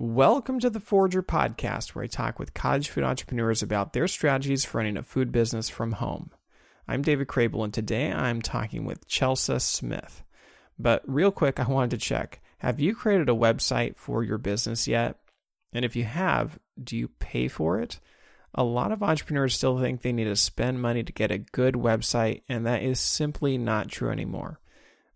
Welcome to the Forrager Podcast, where I talk with cottage food entrepreneurs about their strategies for running a food business from home. I'm David Crabill, and today I'm talking with Chelsa Smith. But real quick, I wanted to check have you created a website for your business yet? And if you have, do you pay for it? A lot of entrepreneurs still think they need to spend money to get a good website, and that is simply not true anymore.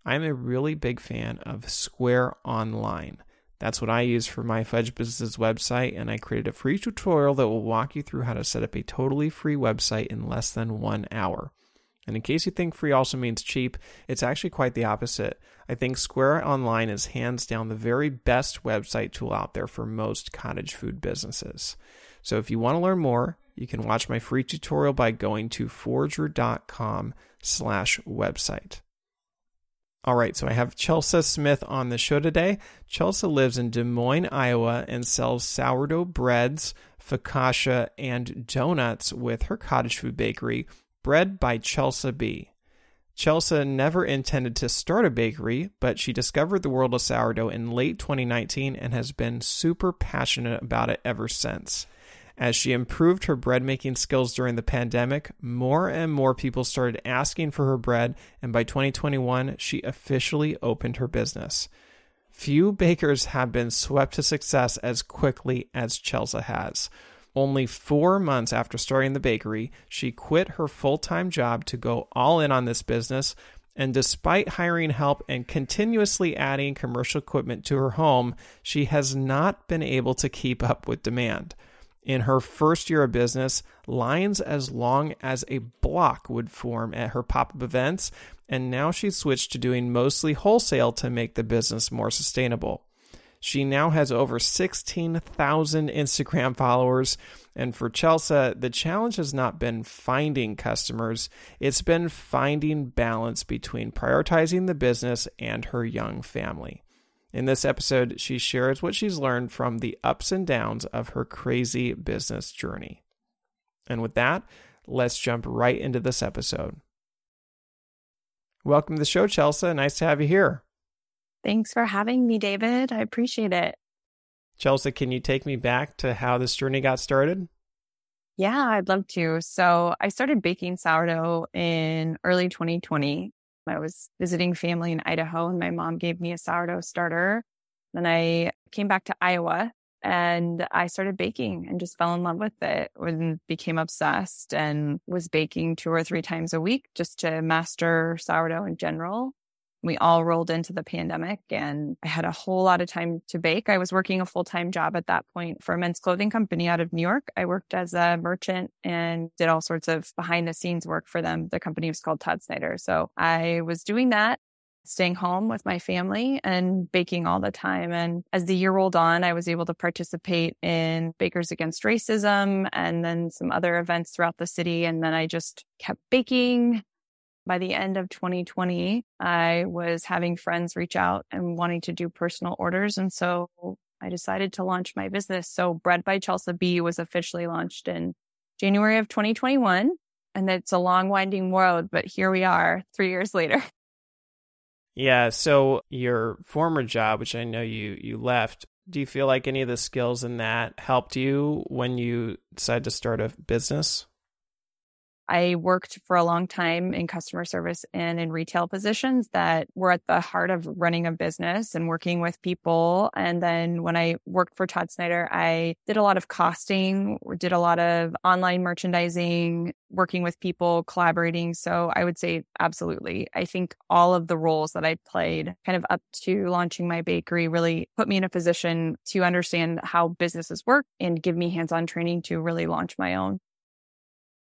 I'm a really big fan of Square Online. That's what I use for my Fudge Business website, and I created a free tutorial that will walk you through how to set up a totally free website in less than one hour. And in case you think free also means cheap, it's actually quite the opposite. I think Square Online is hands down the very best website tool out there for most cottage food businesses. So if you want to learn more, you can watch my free tutorial by going to forrager.com slash website. All right, so I have Chelsa Smith on the show today. Chelsa lives in Des Moines, Iowa, and sells sourdough breads, focaccia, and donuts with her cottage food bakery, Bread by Chelsa B. Chelsa never intended to start a bakery, but she discovered the world of sourdough in late 2019 and has been super passionate about it ever since. As she improved her bread making skills during the pandemic, more and more people started asking for her bread, and by 2021, she officially opened her business. Few bakers have been swept to success as quickly as Chelsa has. Only four months after starting the bakery, she quit her full time job to go all in on this business. And despite hiring help and continuously adding commercial equipment to her home, she has not been able to keep up with demand. In her first year of business, lines as long as a block would form at her pop up events, and now she's switched to doing mostly wholesale to make the business more sustainable. She now has over 16,000 Instagram followers. And for Chelsa, the challenge has not been finding customers, it's been finding balance between prioritizing the business and her young family. In this episode, she shares what she's learned from the ups and downs of her crazy business journey. And with that, let's jump right into this episode. Welcome to the show, Chelsa. Nice to have you here. Thanks for having me, David. I appreciate it. Chelsa, can you take me back to how this journey got started? Yeah, I'd love to. So I started baking sourdough in early 2020. I was visiting family in Idaho and my mom gave me a sourdough starter. Then I came back to Iowa and I started baking and just fell in love with it and became obsessed and was baking two or three times a week just to master sourdough in general we all rolled into the pandemic and I had a whole lot of time to bake. I was working a full time job at that point for a men's clothing company out of New York. I worked as a merchant and did all sorts of behind the scenes work for them. The company was called Todd Snyder. So I was doing that staying home with my family and baking all the time. And as the year rolled on, I was able to participate in Bakers Against Racism and then some other events throughout the city. And then I just kept baking by the end of 2020, I was having friends reach out and wanting to do personal orders. And so I decided to launch my business. So Bread by Chelsa B was officially launched in January of 2021. And it's a long winding road, but here we are three years later. Yeah. So your former job, which I know you you left, do you feel like any of the skills in that helped you when you decided to start a business? I worked for a long time in customer service and in retail positions that were at the heart of running a business and working with people. And then when I worked for Todd Snyder, I did a lot of costing, did a lot of online merchandising, working with people, collaborating. So I would say absolutely. I think all of the roles that I played kind of up to launching my bakery really put me in a position to understand how businesses work and give me hands on training to really launch my own.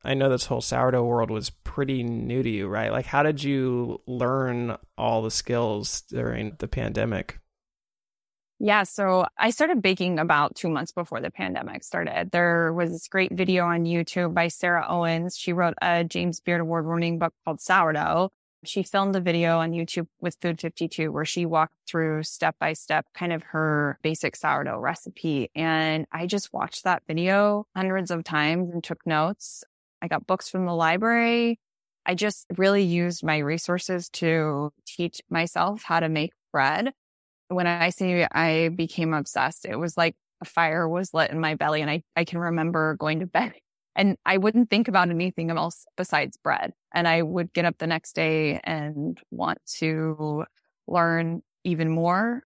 I know this whole sourdough world was pretty new to you, right? Like, how did you learn all the skills during the pandemic? Yeah, so I started baking about two months before the pandemic started. There was this great video on YouTube by Sarah Owens. She wrote a James Beard Award winning book called Sourdough. She filmed a video on YouTube with Food 52 where she walked through step by step kind of her basic sourdough recipe. And I just watched that video hundreds of times and took notes. I got books from the library. I just really used my resources to teach myself how to make bread. when I say I became obsessed, it was like a fire was lit in my belly. And I, I can remember going to bed and I wouldn't think about anything else besides bread. And I would get up the next day and want to learn even more.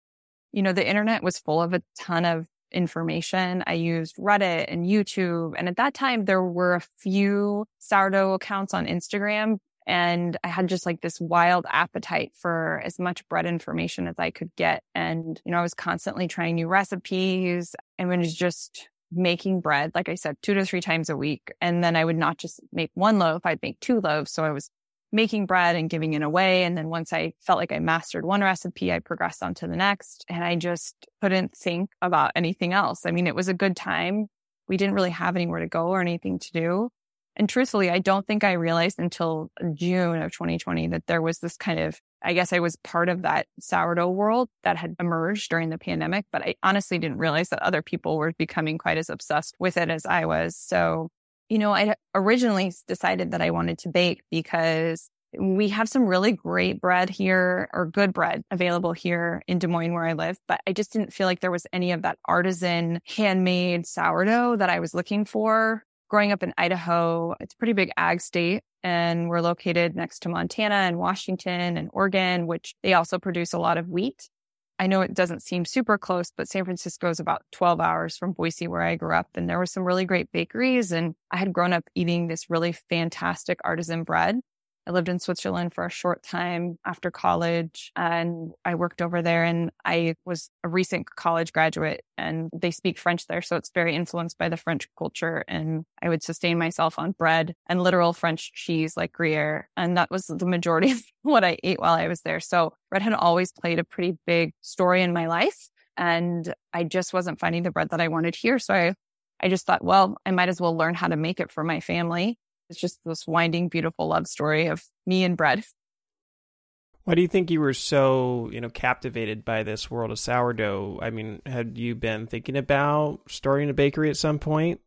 You know, the internet was full of a ton of information. I used Reddit and YouTube. And at that time, there were a few sourdough accounts on Instagram. And I had just like this wild appetite for as much bread information as I could get. And, you know, I was constantly trying new recipes and it was just making bread, like I said, two to three times a week. And then I would not just make one loaf, I'd make two loaves. So I was making bread and giving it away. And then once I felt like I mastered one recipe, I progressed on to the next. And I just couldn't think about anything else. I mean, it was a good time. We didn't really have anywhere to go or anything to do. And truthfully, I don't think I realized until June of 2020 that there was this kind of, I guess I was part of that sourdough world that had emerged during the pandemic, but I honestly didn't realize that other people were becoming quite as obsessed with it as I was. So, you know, I originally decided that I wanted to bake because we have some really great bread here or good bread available here in Des Moines where I live, but I just didn't feel like there was any of that artisan handmade sourdough that I was looking for growing up in Idaho, it's a pretty big ag state and we're located next to Montana and Washington and Oregon, which they also produce a lot of wheat. I know it doesn't seem super close, but San Francisco is about 12 hours from Boise, where I grew up. And there were some really great bakeries. And I had grown up eating this really fantastic artisan bread. I lived in Switzerland for a short time after college and I worked over there and I was a recent college graduate and they speak French there. So it's very influenced by the French culture. And I would sustain myself on bread and literal French cheese like Gruyere. And that was the majority of what I ate while I was there. So bread had always played a pretty big story in my life. And I just wasn't finding the bread that I wanted here. So I, I just thought, well, I might as well learn how to make it for my family. It's just this winding, beautiful love story of me and bread. Why do you think you were so, you know, captivated by this world of sourdough? I mean, had you been thinking about starting a bakery at some point?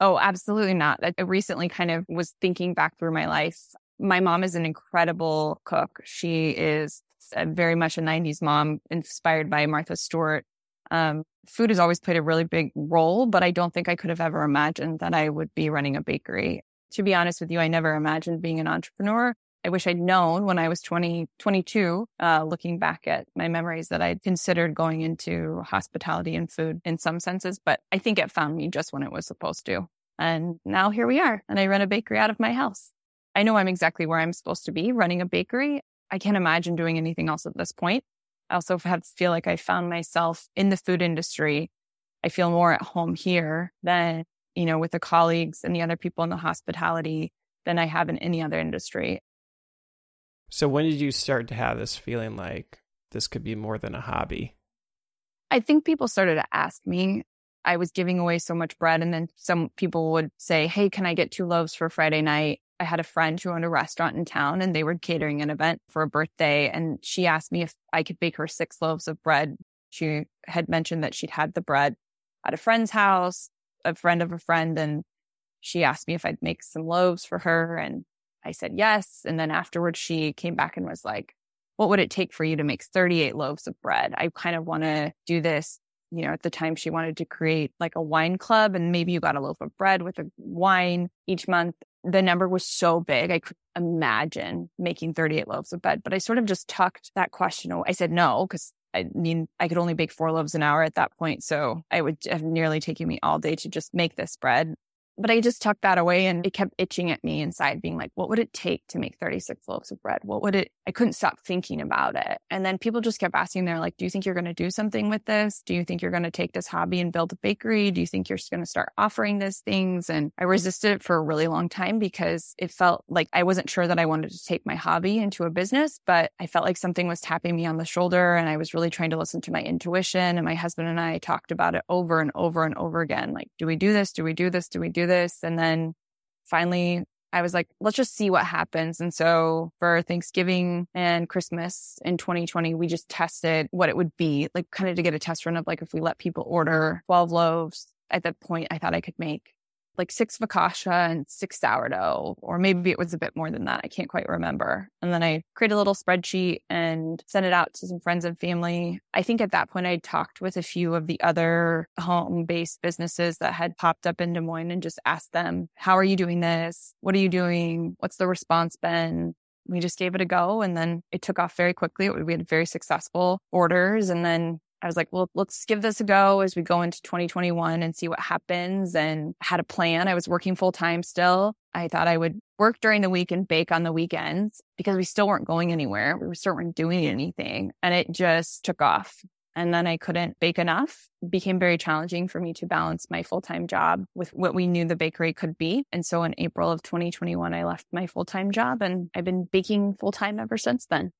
Oh, absolutely not. I recently kind of was thinking back through my life. My mom is an incredible cook. She is very much a 90s mom, inspired by Martha Stewart. Um, food has always played a really big role, but I don't think I could have ever imagined that I would be running a bakery to be honest with you, I never imagined being an entrepreneur. I wish I'd known when I was 20, 22, uh, looking back at my memories that I'd considered going into hospitality and food in some senses, but I think it found me just when it was supposed to. And now here we are. And I run a bakery out of my house. I know I'm exactly where I'm supposed to be running a bakery. I can't imagine doing anything else at this point. I also have feel like I found myself in the food industry. I feel more at home here than you know, with the colleagues and the other people in the hospitality than I have in any other industry. So when did you start to have this feeling like this could be more than a hobby? I think people started to ask me. I was giving away so much bread and then some people would say, "Hey, can I get two loaves for Friday night?" I had a friend who owned a restaurant in town and they were catering an event for a birthday and she asked me if I could bake her 6 loaves of bread. She had mentioned that she'd had the bread at a friend's house a friend of a friend and she asked me if I'd make some loaves for her. And I said yes. And then afterwards, she came back and was like, what would it take for you to make 38 loaves of bread? I kind of want to do this. You know, at the time she wanted to create like a wine club and maybe you got a loaf of bread with a wine each month. The number was so big. I could imagine making 38 loaves of bread, but I sort of just tucked that question away. I said no, because I mean, I could only bake four loaves an hour at that point. So it would have nearly taken me all day to just make this bread. But I just tucked that away and it kept itching at me inside, being like, what would it take to make 36 loaves of bread? What would it, I couldn't stop thinking about it. And then people just kept asking, they're like, do you think you're going to do something with this? Do you think you're going to take this hobby and build a bakery? Do you think you're going to start offering these things? And I resisted it for a really long time because it felt like I wasn't sure that I wanted to take my hobby into a business, but I felt like something was tapping me on the shoulder and I was really trying to listen to my intuition. And my husband and I talked about it over and over and over again. Like, do we do this? Do we do this? Do we do this. And then finally, I was like, let's just see what happens. And so for Thanksgiving and Christmas in 2020, we just tested what it would be, like kind of to get a test run of like if we let people order 12 loaves. At that point, I thought I could make like six focaccia and six sourdough, or maybe it was a bit more than that. I can't quite remember. And then I created a little spreadsheet and sent it out to some friends and family. I think at that point I talked with a few of the other home based businesses that had popped up in Des Moines and just asked them, how are you doing this? What are you doing? What's the response been? we just gave it a go and then it took off very quickly. We had very successful orders and then I was like, well, let's give this a go as we go into 2021 and see what happens and had a plan. I was working full time still. I thought I would work during the week and bake on the weekends because we still weren't going anywhere. We still weren't doing anything and it just took off. And then I couldn't bake enough. It became very challenging for me to balance my full time job with what we knew the bakery could be. And so in April of 2021, I left my full time job and I've been baking full time ever since then.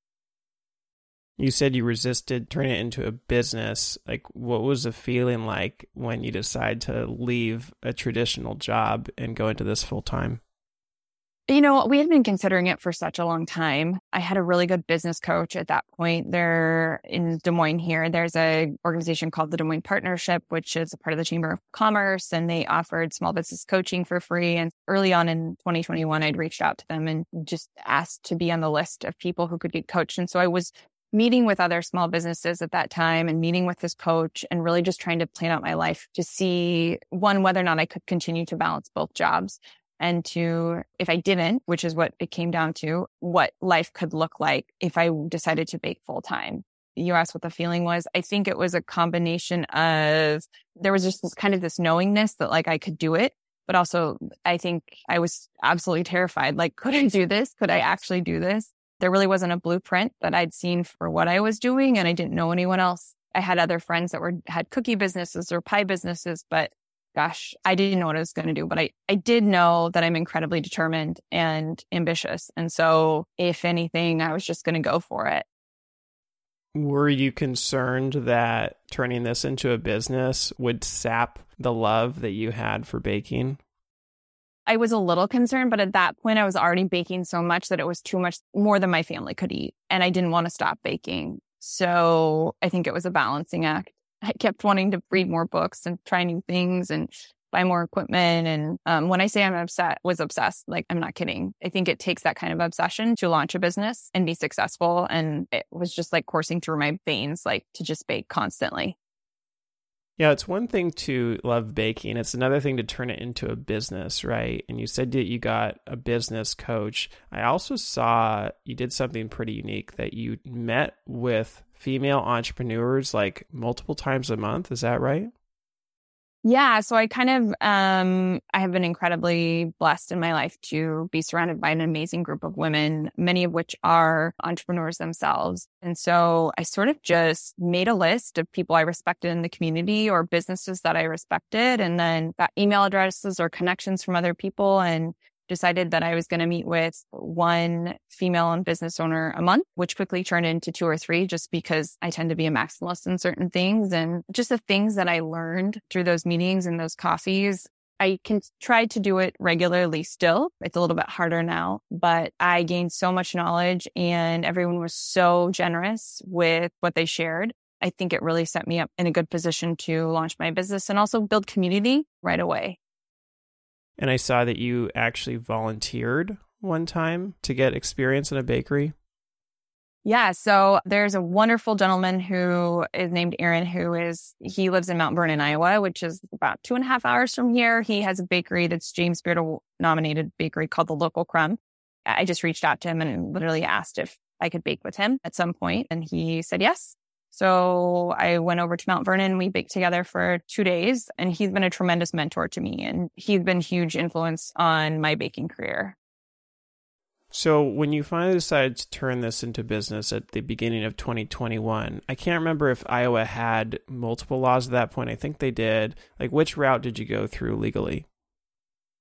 You said you resisted turning it into a business. Like, what was the feeling like when you decide to leave a traditional job and go into this full time? You know, we had been considering it for such a long time. I had a really good business coach at that point. There in Des Moines here, there's a organization called the Des Moines Partnership, which is a part of the Chamber of Commerce, and they offered small business coaching for free. And early on in 2021, I'd reached out to them and just asked to be on the list of people who could get coached. And so I was meeting with other small businesses at that time and meeting with this coach and really just trying to plan out my life to see one, whether or not I could continue to balance both jobs and to, if I didn't, which is what it came down to, what life could look like if I decided to bake full time. You asked what the feeling was. I think it was a combination of there was just kind of this knowingness that like I could do it. But also, I think I was absolutely terrified. Like, could I do this? Could I actually do this? There really wasn't a blueprint that I'd seen for what I was doing, and I didn't know anyone else. I had other friends that were had cookie businesses or pie businesses, but gosh, I didn't know what I was going to do, but I, I did know that I'm incredibly determined and ambitious. And so if anything, I was just going to go for it. Were you concerned that turning this into a business would sap the love that you had for baking? I was a little concerned, but at that point, I was already baking so much that it was too much more than my family could eat. And I didn't want to stop baking. So I think it was a balancing act. I kept wanting to read more books and try new things and buy more equipment. And um, when I say I'm upset, was obsessed, like I'm not kidding. I think it takes that kind of obsession to launch a business and be successful. And it was just like coursing through my veins, like to just bake constantly. Yeah, it's one thing to love baking. It's another thing to turn it into a business, right? And you said that you got a business coach. I also saw you did something pretty unique that you met with female entrepreneurs like multiple times a month. Is that right? Yeah. So I kind of, um, I have been incredibly blessed in my life to be surrounded by an amazing group of women, many of which are entrepreneurs themselves. And so I sort of just made a list of people I respected in the community or businesses that I respected and then got email addresses or connections from other people and decided that I was going to meet with one female and business owner a month, which quickly turned into two or three just because I tend to be a maximalist in certain things and just the things that I learned through those meetings and those coffees. I can try to do it regularly still. It's a little bit harder now, but I gained so much knowledge and everyone was so generous with what they shared. I think it really set me up in a good position to launch my business and also build community right away. And I saw that you actually volunteered one time to get experience in a bakery. Yeah. So there's a wonderful gentleman who is named Aaron, who is, he lives in Mount Vernon, Iowa, which is about two and a half hours from here. He has a bakery that's James Beard nominated bakery called the Local Crumb. I just reached out to him and literally asked if I could bake with him at some point, And he said yes. So I went over to Mount Vernon. We baked together for two days and he's been a tremendous mentor to me and he's been huge influence on my baking career. So when you finally decided to turn this into business at the beginning of 2021, I can't remember if Iowa had multiple laws at that point. I think they did. Like which route did you go through legally?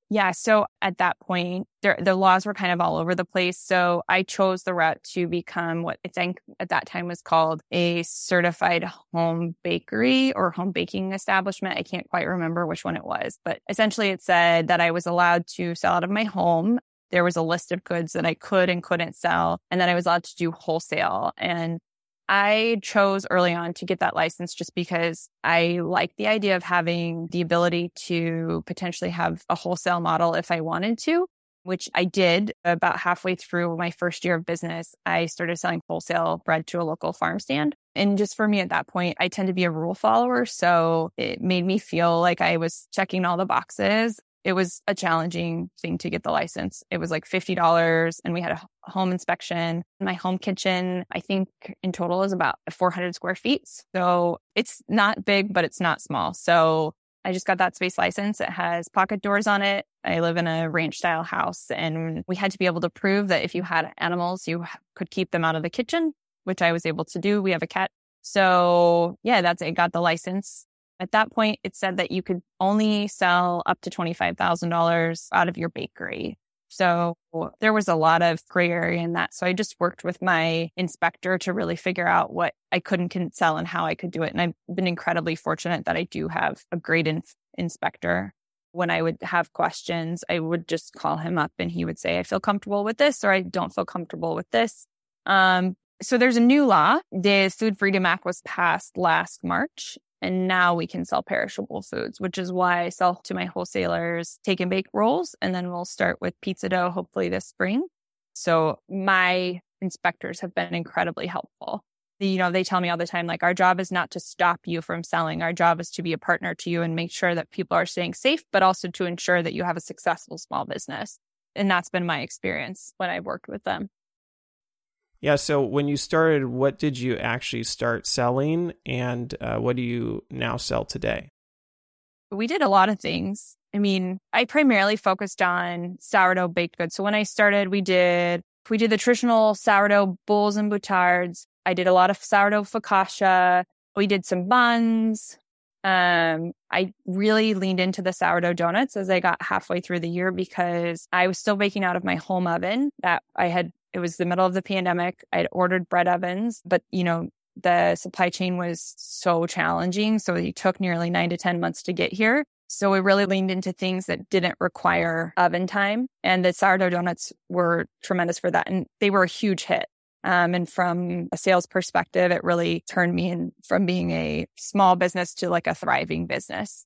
Yeah. So at that point, there, the laws were kind of all over the place. So I chose the route to become what I think at that time was called a certified home bakery or home baking establishment. I can't quite remember which one it was, but essentially it said that I was allowed to sell out of my home. There was a list of goods that I could and couldn't sell, and then I was allowed to do wholesale. And I chose early on to get that license just because I like the idea of having the ability to potentially have a wholesale model if I wanted to, which I did about halfway through my first year of business. I started selling wholesale bread to a local farm stand. And just for me at that point, I tend to be a rule follower. So it made me feel like I was checking all the boxes it was a challenging thing to get the license. It was like $50 and we had a home inspection. My home kitchen, I think in total is about 400 square feet. So it's not big, but it's not small. So I just got that space license. It has pocket doors on it. I live in a ranch style house and we had to be able to prove that if you had animals, you could keep them out of the kitchen, which I was able to do. We have a cat. So yeah, that's it. Got the license. At that point, it said that you could only sell up to $25,000 out of your bakery. So there was a lot of gray area in that. So I just worked with my inspector to really figure out what I couldn't sell and how I could do it. And I've been incredibly fortunate that I do have a great in- inspector. When I would have questions, I would just call him up and he would say, I feel comfortable with this or I don't feel comfortable with this. Um, so there's a new law. The Food Freedom Act was passed last March and now we can sell perishable foods, which is why I sell to my wholesalers take and bake rolls. And then we'll start with pizza dough, hopefully this spring. So my inspectors have been incredibly helpful. You know, they tell me all the time, like, our job is not to stop you from selling. Our job is to be a partner to you and make sure that people are staying safe, but also to ensure that you have a successful small business. And that's been my experience when I've worked with them. Yeah. So when you started, what did you actually start selling, and uh, what do you now sell today? We did a lot of things. I mean, I primarily focused on sourdough baked goods. So when I started, we did we did the traditional sourdough boules and batards. I did a lot of sourdough focaccia. We did some buns. Um, I really leaned into the sourdough donuts as I got halfway through the year because I was still baking out of my home oven that I had it was the middle of the pandemic. I'd ordered bread ovens, but you know, the supply chain was so challenging. So it took nearly nine to 10 months to get here. So we really leaned into things that didn't require oven time. And the sourdough donuts were tremendous for that. And they were a huge hit. Um, and from a sales perspective, it really turned me in from being a small business to like a thriving business.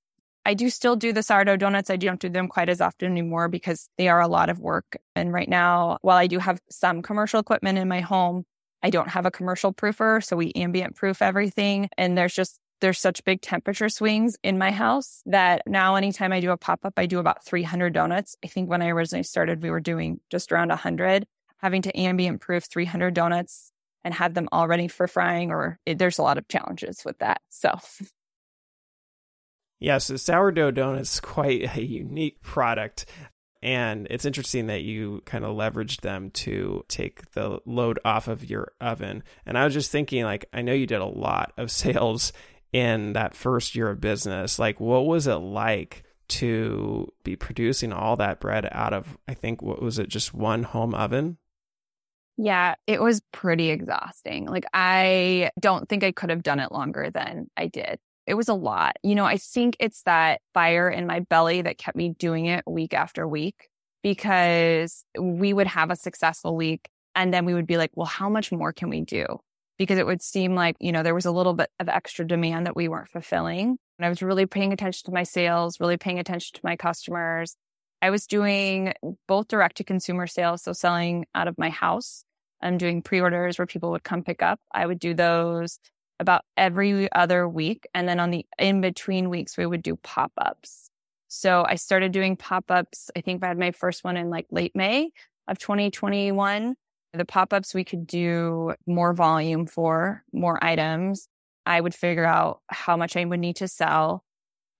I do still do the sourdough donuts. I don't do them quite as often anymore because they are a lot of work. And right now, while I do have some commercial equipment in my home, I don't have a commercial proofer. So we ambient proof everything. And there's just, there's such big temperature swings in my house that now anytime I do a pop up, I do about 300 donuts. I think when I originally started, we were doing just around 100. Having to ambient proof 300 donuts and have them all ready for frying, or it, there's a lot of challenges with that. So Yes, so sourdough donut is quite a unique product. And it's interesting that you kind of leveraged them to take the load off of your oven. And I was just thinking, like, I know you did a lot of sales in that first year of business. Like, what was it like to be producing all that bread out of, I think, what was it, just one home oven? Yeah, it was pretty exhausting. Like, I don't think I could have done it longer than I did. It was a lot. You know, I think it's that fire in my belly that kept me doing it week after week because we would have a successful week and then we would be like, well, how much more can we do? Because it would seem like, you know, there was a little bit of extra demand that we weren't fulfilling. And I was really paying attention to my sales, really paying attention to my customers. I was doing both direct to consumer sales, so selling out of my house. I'm doing pre orders where people would come pick up. I would do those about every other week. And then on the in between weeks, we would do pop ups. So I started doing pop ups. I think I had my first one in like late May of 2021. The pop ups we could do more volume for, more items. I would figure out how much I would need to sell.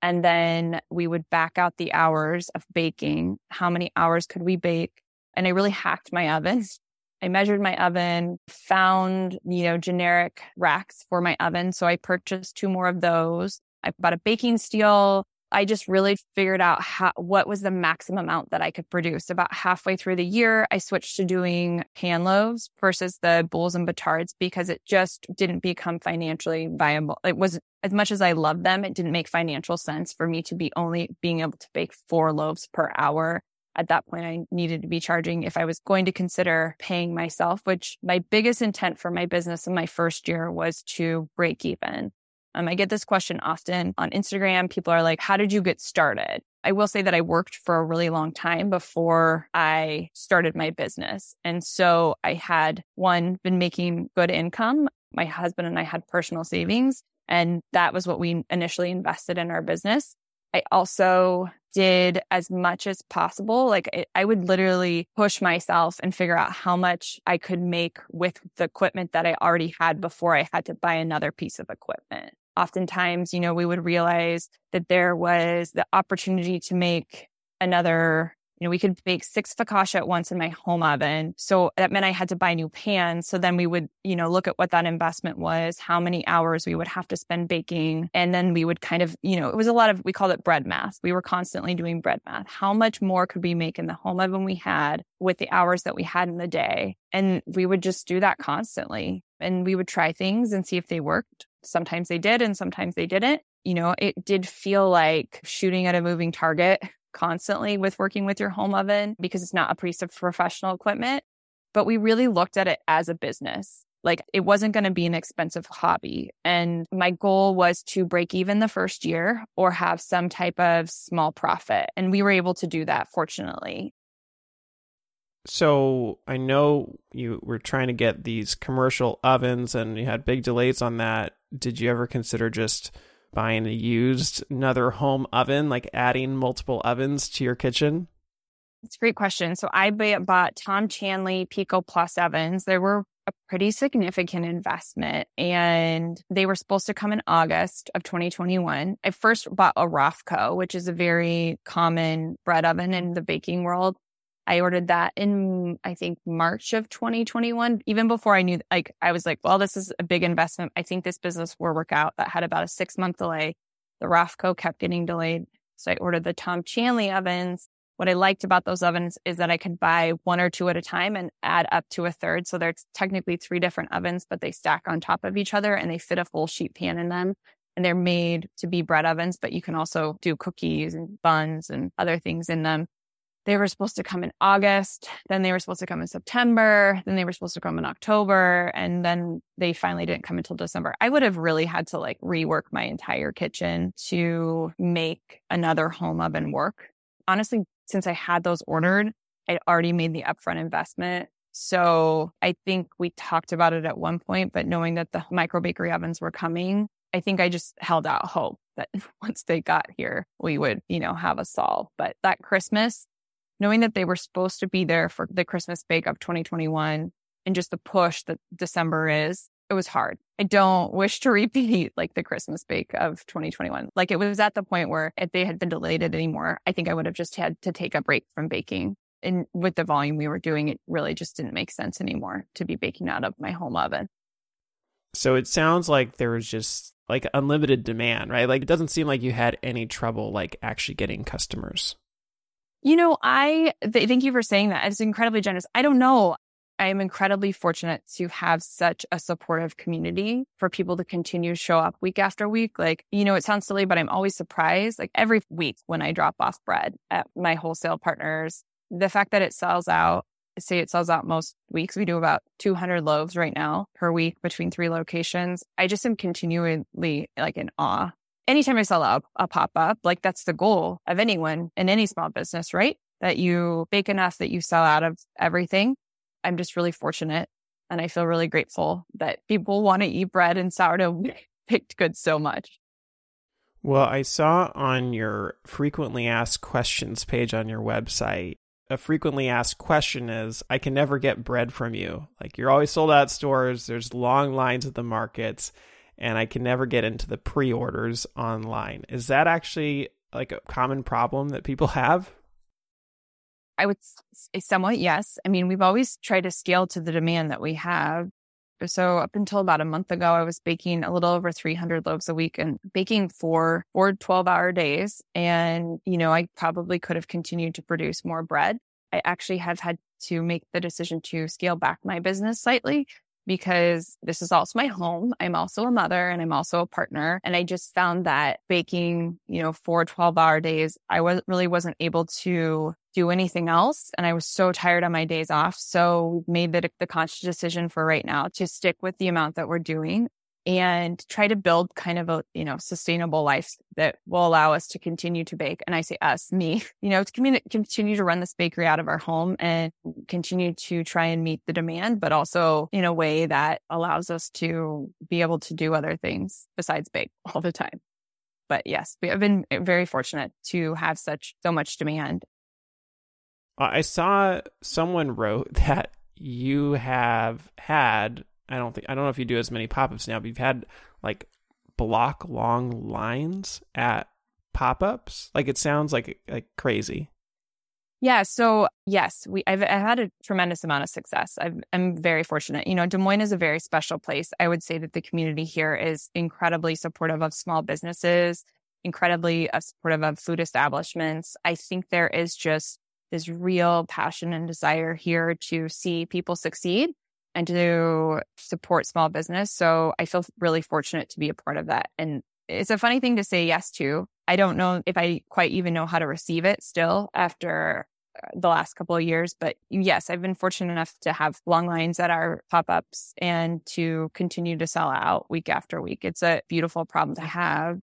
And then we would back out the hours of baking. How many hours could we bake? And I really hacked my ovens I measured my oven, found, you know, generic racks for my oven. So I purchased two more of those. I bought a baking steel. I just really figured out how, what was the maximum amount that I could produce. About halfway through the year, I switched to doing pan loaves versus the boules and batards because it just didn't become financially viable. It was as much as I loved them, it didn't make financial sense for me to be only being able to bake four loaves per hour at that point I needed to be charging if I was going to consider paying myself, which my biggest intent for my business in my first year was to break even. Um, I get this question often on Instagram. People are like, how did you get started? I will say that I worked for a really long time before I started my business. And so I had one, been making good income. My husband and I had personal savings and that was what we initially invested in our business. I also did as much as possible. Like I would literally push myself and figure out how much I could make with the equipment that I already had before I had to buy another piece of equipment. Oftentimes, you know, we would realize that there was the opportunity to make another you know, we could bake six focaccia at once in my home oven. So that meant I had to buy new pans. So then we would, you know, look at what that investment was, how many hours we would have to spend baking. And then we would kind of, you know, it was a lot of, we called it bread math. We were constantly doing bread math. How much more could we make in the home oven we had with the hours that we had in the day? And we would just do that constantly. And we would try things and see if they worked. Sometimes they did and sometimes they didn't. You know, it did feel like shooting at a moving target constantly with working with your home oven because it's not a piece of professional equipment. But we really looked at it as a business. Like it wasn't going to be an expensive hobby. And my goal was to break even the first year or have some type of small profit. And we were able to do that, fortunately. So I know you were trying to get these commercial ovens and you had big delays on that. Did you ever consider just buying a used another home oven, like adding multiple ovens to your kitchen? It's a great question. So I bought Tom Chandley Pico Plus ovens. They were a pretty significant investment and they were supposed to come in August of 2021. I first bought a Rofco, which is a very common bread oven in the baking world. I ordered that in, I think, March of 2021. Even before I knew, like, I was like, well, this is a big investment. I think this business will work out. That had about a six month delay. The Rofco kept getting delayed. So I ordered the Tom Chandley ovens. What I liked about those ovens is that I could buy one or two at a time and add up to a third. So there's technically three different ovens, but they stack on top of each other and they fit a full sheet pan in them. And they're made to be bread ovens, but you can also do cookies and buns and other things in them. They were supposed to come in August, then they were supposed to come in September, then they were supposed to come in October, and then they finally didn't come until December. I would have really had to like rework my entire kitchen to make another home oven work. Honestly, since I had those ordered, I'd already made the upfront investment. So I think we talked about it at one point, but knowing that the micro bakery ovens were coming, I think I just held out hope that once they got here, we would, you know, have a solve. But that Christmas, knowing that they were supposed to be there for the Christmas bake of 2021 and just the push that December is, it was hard. I don't wish to repeat like the Christmas bake of 2021. Like it was at the point where if they had been delayed it anymore, I think I would have just had to take a break from baking. And with the volume we were doing, it really just didn't make sense anymore to be baking out of my home oven. So it sounds like there was just like unlimited demand, right? Like it doesn't seem like you had any trouble like actually getting customers. You know, I th- thank you for saying that. It's incredibly generous. I don't know. I am incredibly fortunate to have such a supportive community for people to continue to show up week after week. Like, you know, it sounds silly, but I'm always surprised. Like every week when I drop off bread at my wholesale partners, the fact that it sells out, say it sells out most weeks. We do about 200 loaves right now per week between three locations. I just am continually like in awe anytime I sell a, a pop up, like that's the goal of anyone in any small business, right? That you bake enough that you sell out of everything. I'm just really fortunate and I feel really grateful that people want to eat bread and sourdough baked goods so much. Well, I saw on your frequently asked questions page on your website, a frequently asked question is I can never get bread from you. Like you're always sold out stores, there's long lines at the markets and I can never get into the pre orders online. Is that actually like a common problem that people have? I would say eh, somewhat yes. I mean, we've always tried to scale to the demand that we have. So up until about a month ago, I was baking a little over 300 loaves a week and baking for four 12 hour days. And, you know, I probably could have continued to produce more bread. I actually have had to make the decision to scale back my business slightly because this is also my home. I'm also a mother and I'm also a partner. And I just found that baking, you know, four 12 hour days, I was really wasn't able to do anything else. And I was so tired on my days off. So made the, the conscious decision for right now to stick with the amount that we're doing and try to build kind of a you know sustainable life that will allow us to continue to bake and i say us me you know to continue to run this bakery out of our home and continue to try and meet the demand but also in a way that allows us to be able to do other things besides bake all the time. But yes we have been very fortunate to have such so much demand. I saw someone wrote that you have had I don't think I don't know if you do as many pop-ups now, but you've had like block long lines at pop-ups. Like it sounds like like crazy. Yeah. So yes, we I've, I've had a tremendous amount of success. i am very fortunate. You know, Des Moines is a very special place. I would say that the community here is incredibly supportive of small businesses, incredibly uh, supportive of food establishments. I think there is just this real passion and desire here to see people succeed and to support small business. So I feel really fortunate to be a part of that. And it's a funny thing to say yes to. I don't know if I quite even know how to receive it still after uh, the last couple of years. But yes, I've been fortunate enough to have long lines at our pop ups and to continue to sell out week after week. It's a beautiful problem to have.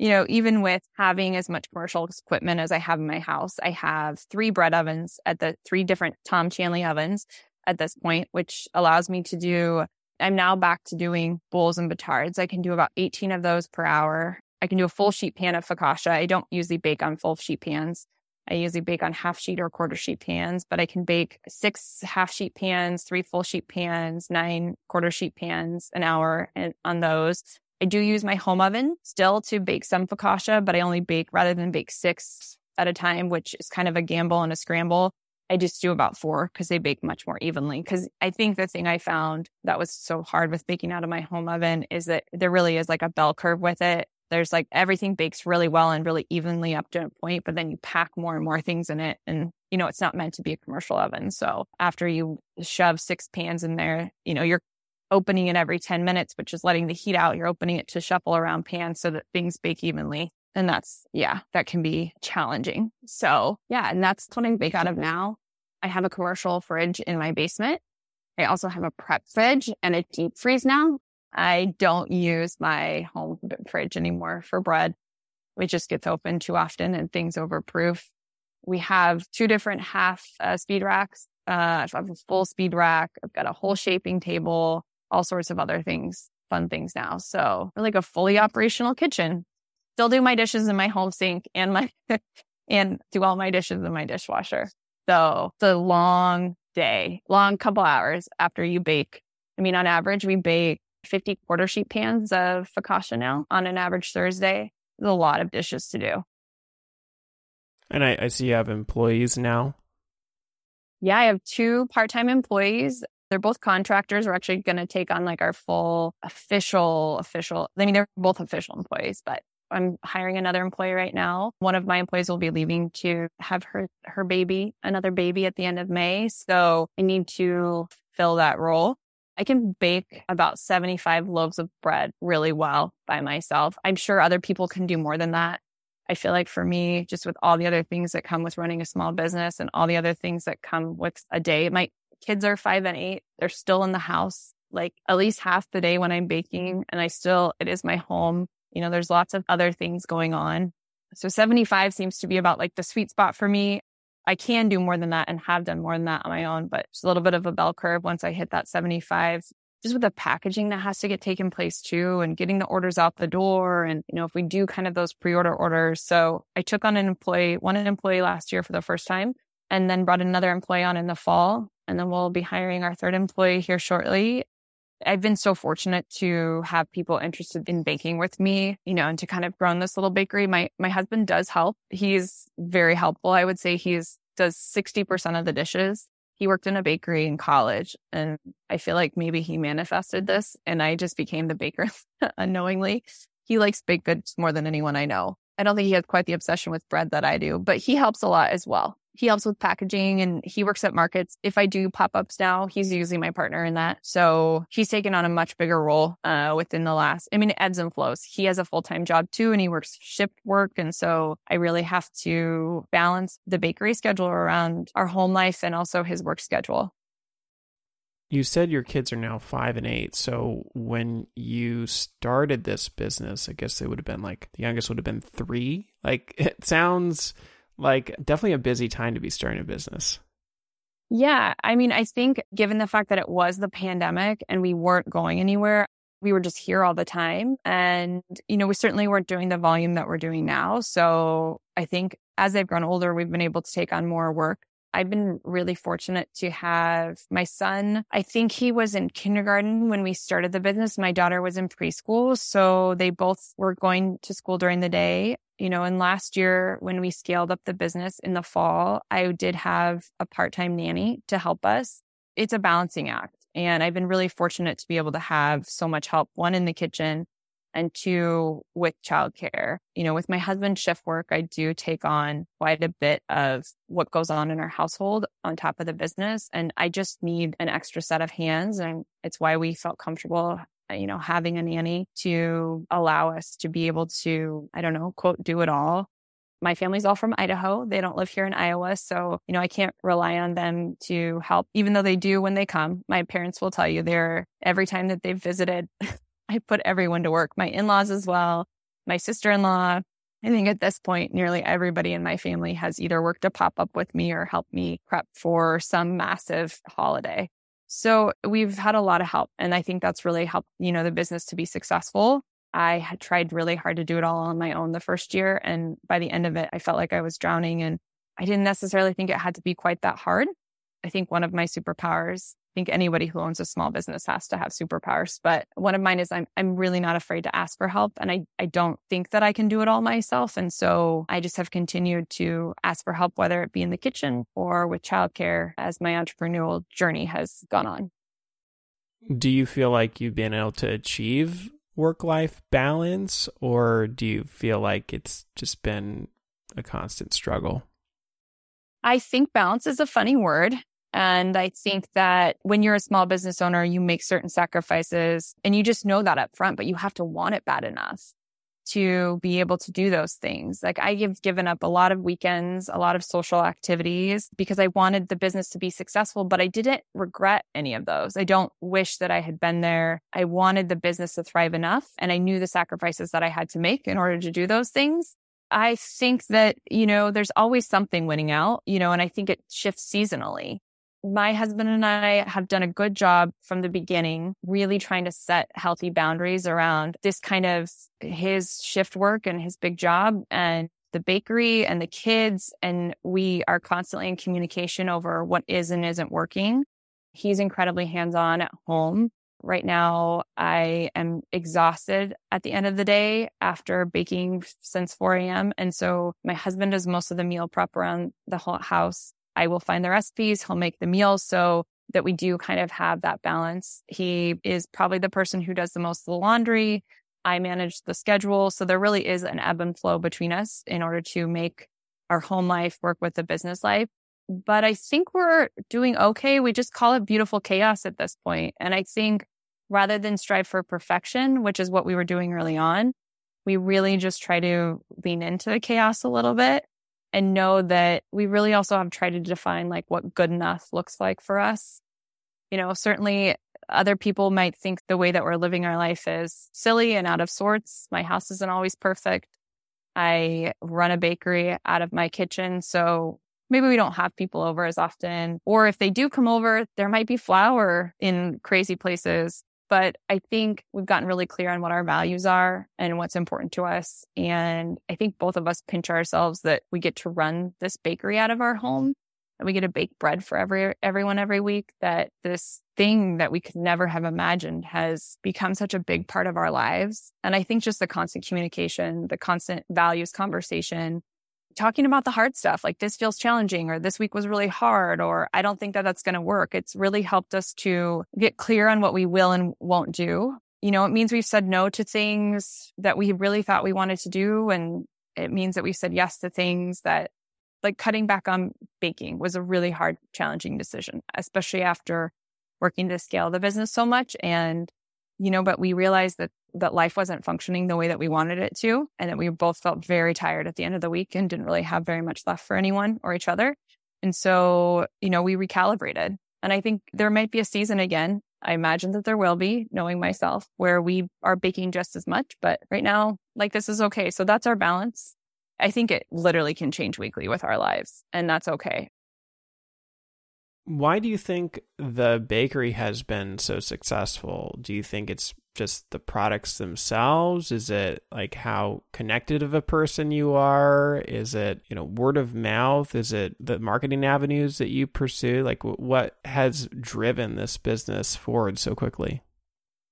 You know, even with having as much commercial equipment as I have in my house, I have three bread ovens at the three different Tom Chandley ovens at this point, which allows me to do, I'm now back to doing boules and batards. I can do about 18 of those per hour. I can do a full sheet pan of focaccia. I don't usually bake on full sheet pans. I usually bake on half sheet or quarter sheet pans, but I can bake six half sheet pans, three full sheet pans, nine quarter sheet pans an hour and on those. I do use my home oven still to bake some focaccia, but I only bake rather than bake six at a time, which is kind of a gamble and a scramble. I just do about four because they bake much more evenly. Because I think the thing I found that was so hard with baking out of my home oven is that there really is like a bell curve with it. There's like everything bakes really well and really evenly up to a point, but then you pack more and more things in it. And, you know, it's not meant to be a commercial oven. So after you shove six pans in there, you know, you're opening it every 10 minutes, which is letting the heat out. You're opening it to shuffle around pans so that things bake evenly. And that's, yeah, that can be challenging. So yeah, and that's what I bake out of now. I have a commercial fridge in my basement. I also have a prep fridge and a deep freeze now. I don't use my home fridge anymore for bread. It just gets open too often and things overproof. We have two different half uh, speed racks. Uh, I have a full speed rack. I've got a whole shaping table, all sorts of other things, fun things now. So like a fully operational kitchen. Still do my dishes in my home sink and my, and do all my dishes in my dishwasher. So it's a long day, long couple hours after you bake. I mean, on average, we bake 50 quarter sheet pans of focaccia now on an average Thursday. There's a lot of dishes to do. And I, I see you have employees now. Yeah, I have two part time employees. They're both contractors. We're actually going to take on like our full official, official. I mean, they're both official employees, but I'm hiring another employee right now. One of my employees will be leaving to have her, her baby, another baby at the end of May. So I need to fill that role. I can bake about 75 loaves of bread really well by myself. I'm sure other people can do more than that. I feel like for me, just with all the other things that come with running a small business and all the other things that come with a day, my kids are five and eight. They're still in the house like at least half the day when I'm baking and I still, it is my home. You know, there's lots of other things going on. So 75 seems to be about like the sweet spot for me. I can do more than that and have done more than that on my own, but it's a little bit of a bell curve once I hit that 75 just with the packaging that has to get taken place too and getting the orders out the door and you know if we do kind of those pre-order orders so i took on an employee one an employee last year for the first time and then brought another employee on in the fall and then we'll be hiring our third employee here shortly I've been so fortunate to have people interested in baking with me, you know, and to kind of grow this little bakery. My my husband does help. He's very helpful. I would say he's does 60% of the dishes. He worked in a bakery in college and I feel like maybe he manifested this and I just became the baker unknowingly. He likes baked goods more than anyone I know. I don't think he has quite the obsession with bread that I do, but he helps a lot as well he helps with packaging and he works at markets. If I do pop ups now, he's usually my partner in that. So he's taken on a much bigger role uh, within the last, I mean, it ebbs and flows. He has a full time job too, and he works shift work. And so I really have to balance the bakery schedule around our home life and also his work schedule. You said your kids are now five and eight. So when you started this business, I guess they would have been like the youngest would have been three. Like it sounds like definitely a busy time to be starting a business. Yeah. I mean, I think given the fact that it was the pandemic and we weren't going anywhere, we were just here all the time. And, you know, we certainly weren't doing the volume that we're doing now. So I think as they've grown older, we've been able to take on more work. I've been really fortunate to have my son. I think he was in kindergarten when we started the business. My daughter was in preschool. So they both were going to school during the day you know, and last year when we scaled up the business in the fall, I did have a part time nanny to help us. It's a balancing act. And I've been really fortunate to be able to have so much help, one in the kitchen and two with childcare. You know, with my husband's shift work, I do take on quite a bit of what goes on in our household on top of the business. And I just need an extra set of hands. And it's why we felt comfortable uh, you know, having a nanny to allow us to be able to, I don't know, quote, do it all. My family's all from Idaho. They don't live here in Iowa. So, you know, I can't rely on them to help, even though they do when they come. My parents will tell you they're every time that they've visited, I put everyone to work, my in laws as well, my sister in law. I think at this point, nearly everybody in my family has either worked a pop up with me or helped me prep for some massive holiday. So we've had a lot of help. And I think that's really helped, you know, the business to be successful. I had tried really hard to do it all on my own the first year. And by the end of it, I felt like I was drowning and I didn't necessarily think it had to be quite that hard. I think one of my superpowers think anybody who owns a small business has to have superpowers. But one of mine is I'm I'm really not afraid to ask for help. And I, I don't think that I can do it all myself. And so I just have continued to ask for help, whether it be in the kitchen or with childcare as my entrepreneurial journey has gone on. Do you feel like you've been able to achieve work life balance or do you feel like it's just been a constant struggle? I think balance is a funny word. And I think that when you're a small business owner, you make certain sacrifices and you just know that up front, but you have to want it bad enough to be able to do those things. Like I have given up a lot of weekends, a lot of social activities because I wanted the business to be successful, but I didn't regret any of those. I don't wish that I had been there. I wanted the business to thrive enough and I knew the sacrifices that I had to make in order to do those things. I think that, you know, there's always something winning out, you know, and I think it shifts seasonally my husband and I have done a good job from the beginning, really trying to set healthy boundaries around this kind of his shift work and his big job and the bakery and the kids. And we are constantly in communication over what is and isn't working. He's incredibly hands on at home. Right now, I am exhausted at the end of the day after baking since 4 a.m. And so my husband does most of the meal prep around the whole house. I will find the recipes, he'll make the meals so that we do kind of have that balance. He is probably the person who does the most of the laundry. I manage the schedule. So there really is an ebb and flow between us in order to make our home life work with the business life. But I think we're doing okay. We just call it beautiful chaos at this point. And I think rather than strive for perfection, which is what we were doing early on, we really just try to lean into the chaos a little bit and know that we really also have tried to define like what good enough looks like for us. You know, certainly other people might think the way that we're living our life is silly and out of sorts. My house isn't always perfect. I run a bakery out of my kitchen. So maybe we don't have people over as often. Or if they do come over, there might be flour in crazy places. But I think we've gotten really clear on what our values are and what's important to us. And I think both of us pinch ourselves that we get to run this bakery out of our home and we get to bake bread for every everyone every week that this thing that we could never have imagined has become such a big part of our lives and i think just the constant communication the constant values conversation talking about the hard stuff like this feels challenging or this week was really hard or I don't think that that's going to work. It's really helped us to get clear on what we will and won't do. You know, it means we've said no to things that we really thought we wanted to do. And it means that we've said yes to things that like cutting back on baking was a really hard, challenging decision, especially after working to scale the business so much. And, you know, but we realized that that life wasn't functioning the way that we wanted it to, and that we both felt very tired at the end of the week and didn't really have very much left for anyone or each other. And so, you know, we recalibrated. And I think there might be a season again. I imagine that there will be, knowing myself, where we are baking just as much. But right now, like this is okay. So that's our balance. I think it literally can change weekly with our lives, and that's okay. Why do you think the bakery has been so successful? Do you think it's just the products themselves? Is it like how connected of a person you are? Is it, you know, word of mouth? Is it the marketing avenues that you pursue? Like what has driven this business forward so quickly?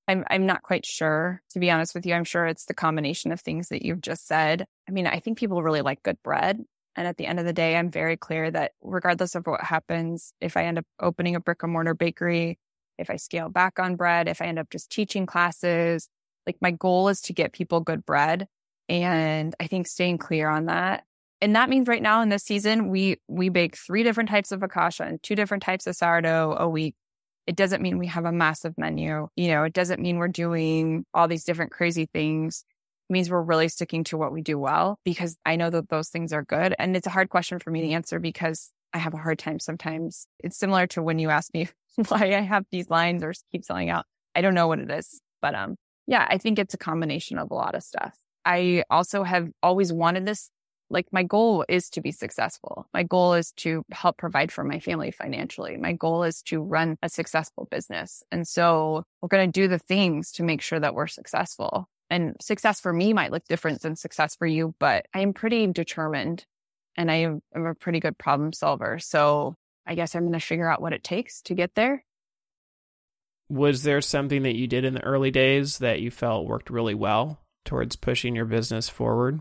I'm I'm not quite sure to be honest with you. I'm sure it's the combination of things that you've just said. I mean, I think people really like good bread. And at the end of the day, I'm very clear that regardless of what happens, if I end up opening a brick and mortar bakery, if I scale back on bread, if I end up just teaching classes, like my goal is to get people good bread. And I think staying clear on that. And that means right now in this season, we we bake three different types of focaccia and two different types of sourdough a week. It doesn't mean we have a massive menu. You know, it doesn't mean we're doing all these different crazy things means we're really sticking to what we do well because I know that those things are good. And it's a hard question for me to answer because I have a hard time sometimes. It's similar to when you ask me why I have these lines or keep selling out. I don't know what it is, but um, yeah, I think it's a combination of a lot of stuff. I also have always wanted this. Like my goal is to be successful. My goal is to help provide for my family financially. My goal is to run a successful business. And so we're going to do the things to make sure that we're successful. And success for me might look different than success for you, but I am pretty determined and I am a pretty good problem solver. So I guess I'm going to figure out what it takes to get there. Was there something that you did in the early days that you felt worked really well towards pushing your business forward?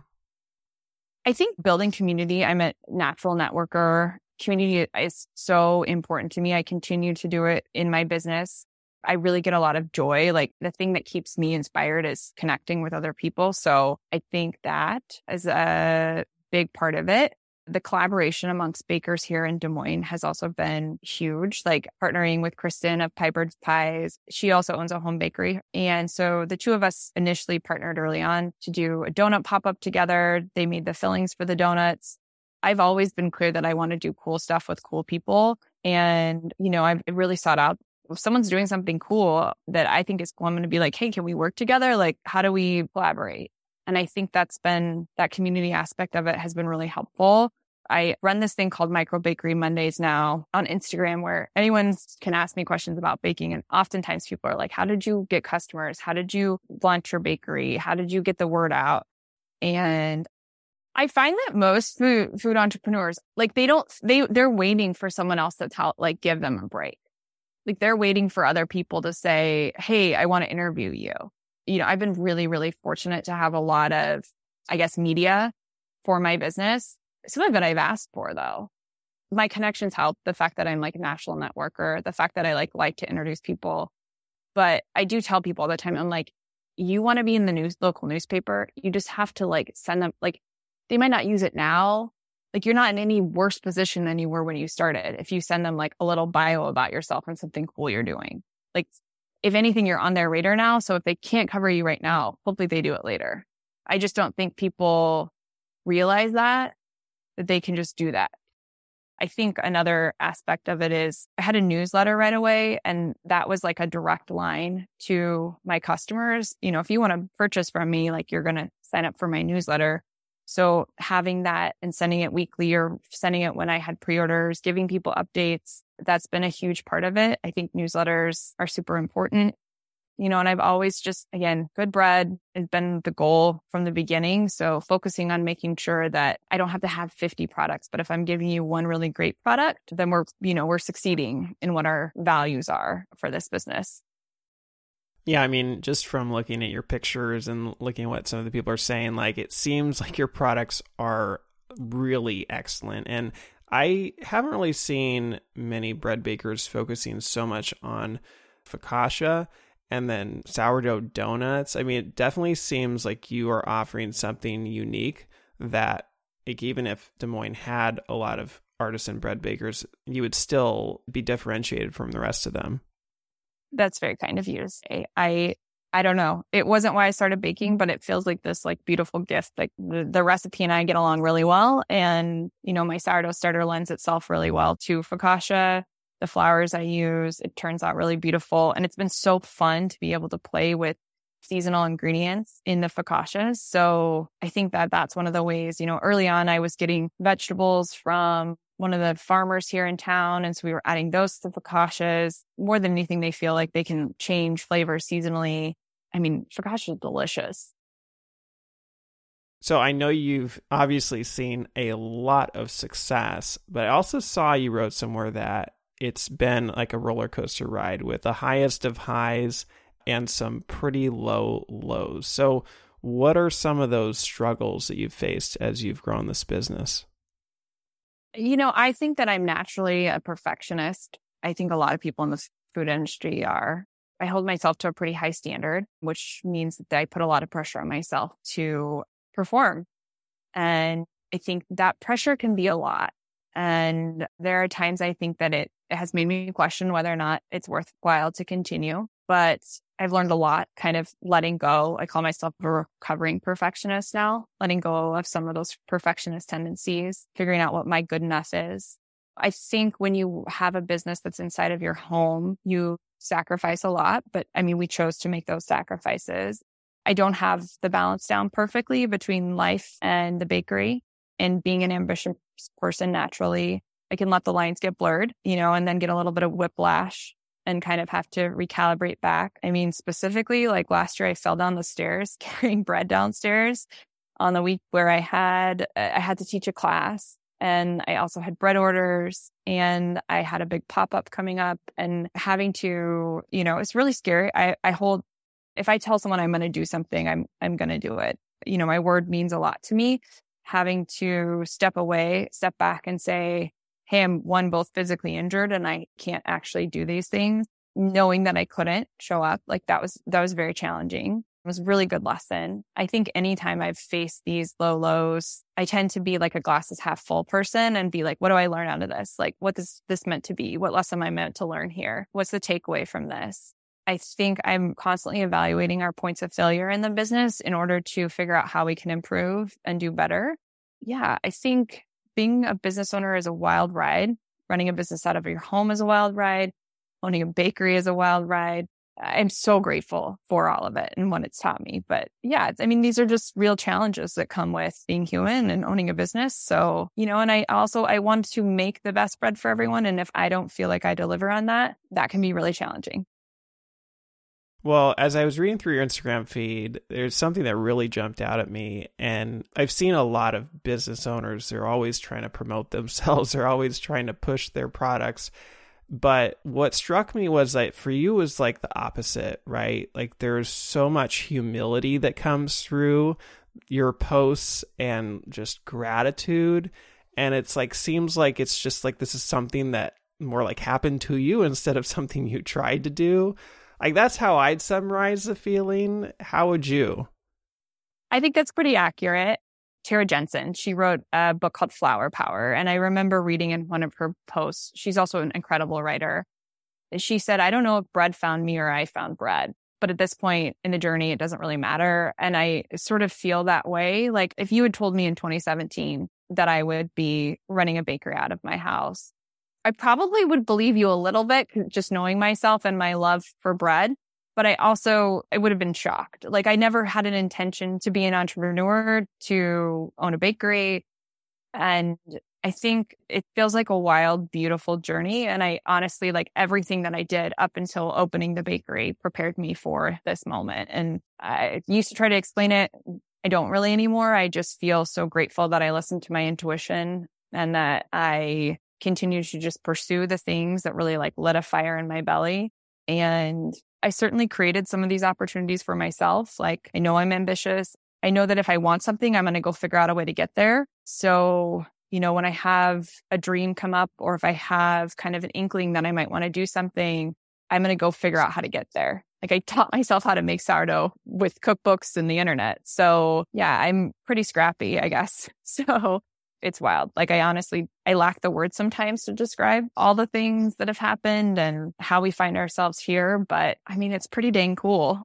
I think building community, I'm a natural networker. Community is so important to me. I continue to do it in my business. I really get a lot of joy. Like the thing that keeps me inspired is connecting with other people. So I think that is a big part of it. The collaboration amongst bakers here in Des Moines has also been huge, like partnering with Kristen of Piper's Pies. She also owns a home bakery. And so the two of us initially partnered early on to do a donut pop up together. They made the fillings for the donuts. I've always been clear that I want to do cool stuff with cool people. And, you know, I've really sought out if someone's doing something cool that I think is cool, I'm going to be like, hey, can we work together? Like, how do we collaborate? And I think that's been that community aspect of it has been really helpful. I run this thing called Micro Bakery Mondays now on Instagram where anyone can ask me questions about baking. And oftentimes people are like, how did you get customers? How did you launch your bakery? How did you get the word out? And I find that most food, food entrepreneurs, like they don't, they, they're waiting for someone else to tell, like give them a break. Like they're waiting for other people to say, Hey, I want to interview you. You know, I've been really, really fortunate to have a lot of, I guess, media for my business. Some of it I've asked for though. My connections help. The fact that I'm like a national networker, the fact that I like like to introduce people. But I do tell people all the time, I'm like, you want to be in the news local newspaper, you just have to like send them like they might not use it now, like you're not in any worse position than you were when you started. If you send them like a little bio about yourself and something cool you're doing, like if anything, you're on their radar now. So if they can't cover you right now, hopefully they do it later. I just don't think people realize that, that they can just do that. I think another aspect of it is I had a newsletter right away and that was like a direct line to my customers. You know, if you want to purchase from me, like you're going to sign up for my newsletter. So having that and sending it weekly or sending it when I had pre-orders, giving people updates, that's been a huge part of it. I think newsletters are super important. You know, and I've always just, again, good bread has been the goal from the beginning. So focusing on making sure that I don't have to have 50 products, but if I'm giving you one really great product, then we're, you know, we're succeeding in what our values are for this business. Yeah, I mean, just from looking at your pictures and looking at what some of the people are saying, like it seems like your products are really excellent. And I haven't really seen many bread bakers focusing so much on focaccia and then sourdough donuts. I mean, it definitely seems like you are offering something unique that like even if Des Moines had a lot of artisan bread bakers, you would still be differentiated from the rest of them. That's very kind of you to say. I I don't know. It wasn't why I started baking, but it feels like this like beautiful gift. Like the, the recipe and I get along really well. And, you know, my sourdough starter lends itself really well to focaccia. The flours I use, it turns out really beautiful. And it's been so fun to be able to play with seasonal ingredients in the focaccias. So I think that that's one of the ways, you know, early on I was getting vegetables from one of the farmers here in town. And so we were adding those to focaccias. More than anything, they feel like they can change flavor seasonally. I mean, focaccia is delicious. So I know you've obviously seen a lot of success, but I also saw you wrote somewhere that it's been like a roller coaster ride with the highest of highs and some pretty low lows. So, what are some of those struggles that you've faced as you've grown this business? You know, I think that I'm naturally a perfectionist. I think a lot of people in the food industry are. I hold myself to a pretty high standard, which means that I put a lot of pressure on myself to perform. And I think that pressure can be a lot. And there are times I think that it, it has made me question whether or not it's worthwhile to continue. But I've learned a lot kind of letting go. I call myself a recovering perfectionist now, letting go of some of those perfectionist tendencies, figuring out what my good enough is. I think when you have a business that's inside of your home, you sacrifice a lot, but I mean, we chose to make those sacrifices. I don't have the balance down perfectly between life and the bakery and being an ambitious person naturally. I can let the lines get blurred, you know, and then get a little bit of whiplash and kind of have to recalibrate back. I mean, specifically, like last year, I fell down the stairs carrying bread downstairs on the week where I had, I had to teach a class and I also had bread orders and I had a big pop up coming up and having to, you know, it's really scary. I, I hold, if I tell someone I'm going to do something, I'm, I'm going to do it. You know, my word means a lot to me. Having to step away, step back and say, Hey, I'm one, both physically injured and I can't actually do these things. Knowing that I couldn't show up, like that was, that was very challenging. It was a really good lesson. I think anytime I've faced these low lows, I tend to be like a glasses half full person and be like, what do I learn out of this? Like, what is this meant to be? What lesson am I meant to learn here? What's the takeaway from this? I think I'm constantly evaluating our points of failure in the business in order to figure out how we can improve and do better. Yeah, I think being a business owner is a wild ride. Running a business out of your home is a wild ride. Owning a bakery is a wild ride. I'm so grateful for all of it and what it's taught me. But yeah, I mean, these are just real challenges that come with being human and owning a business. So, you know, and I also, I want to make the best bread for everyone. And if I don't feel like I deliver on that, that can be really challenging. Well, as I was reading through your Instagram feed, there's something that really jumped out at me. And I've seen a lot of business owners, they're always trying to promote themselves, they're always trying to push their products. But what struck me was that for you was like the opposite, right? Like there's so much humility that comes through your posts and just gratitude. And it's like, seems like it's just like this is something that more like happened to you instead of something you tried to do. Like that's how I'd summarize the feeling. How would you? I think that's pretty accurate. Tara Jensen, she wrote a book called Flour Power. And I remember reading in one of her posts, she's also an incredible writer. She said, I don't know if bread found me or I found bread. But at this point in the journey, it doesn't really matter. And I sort of feel that way. Like if you had told me in 2017 that I would be running a bakery out of my house, I probably would believe you a little bit, just knowing myself and my love for bread. But I also, I would have been shocked. Like I never had an intention to be an entrepreneur, to own a bakery. And I think it feels like a wild, beautiful journey. And I honestly, like everything that I did up until opening the bakery prepared me for this moment. And I used to try to explain it. I don't really anymore. I just feel so grateful that I listened to my intuition and that I continue to just pursue the things that really like lit a fire in my belly. And I certainly created some of these opportunities for myself. Like I know I'm ambitious. I know that if I want something, I'm going to go figure out a way to get there. So, you know, when I have a dream come up or if I have kind of an inkling that I might want to do something, I'm going to go figure out how to get there. Like I taught myself how to make sourdough with cookbooks and the internet. So yeah, I'm pretty scrappy, I guess. So it's wild. Like I honestly, I lack the words sometimes to describe all the things that have happened and how we find ourselves here. But I mean, it's pretty dang cool.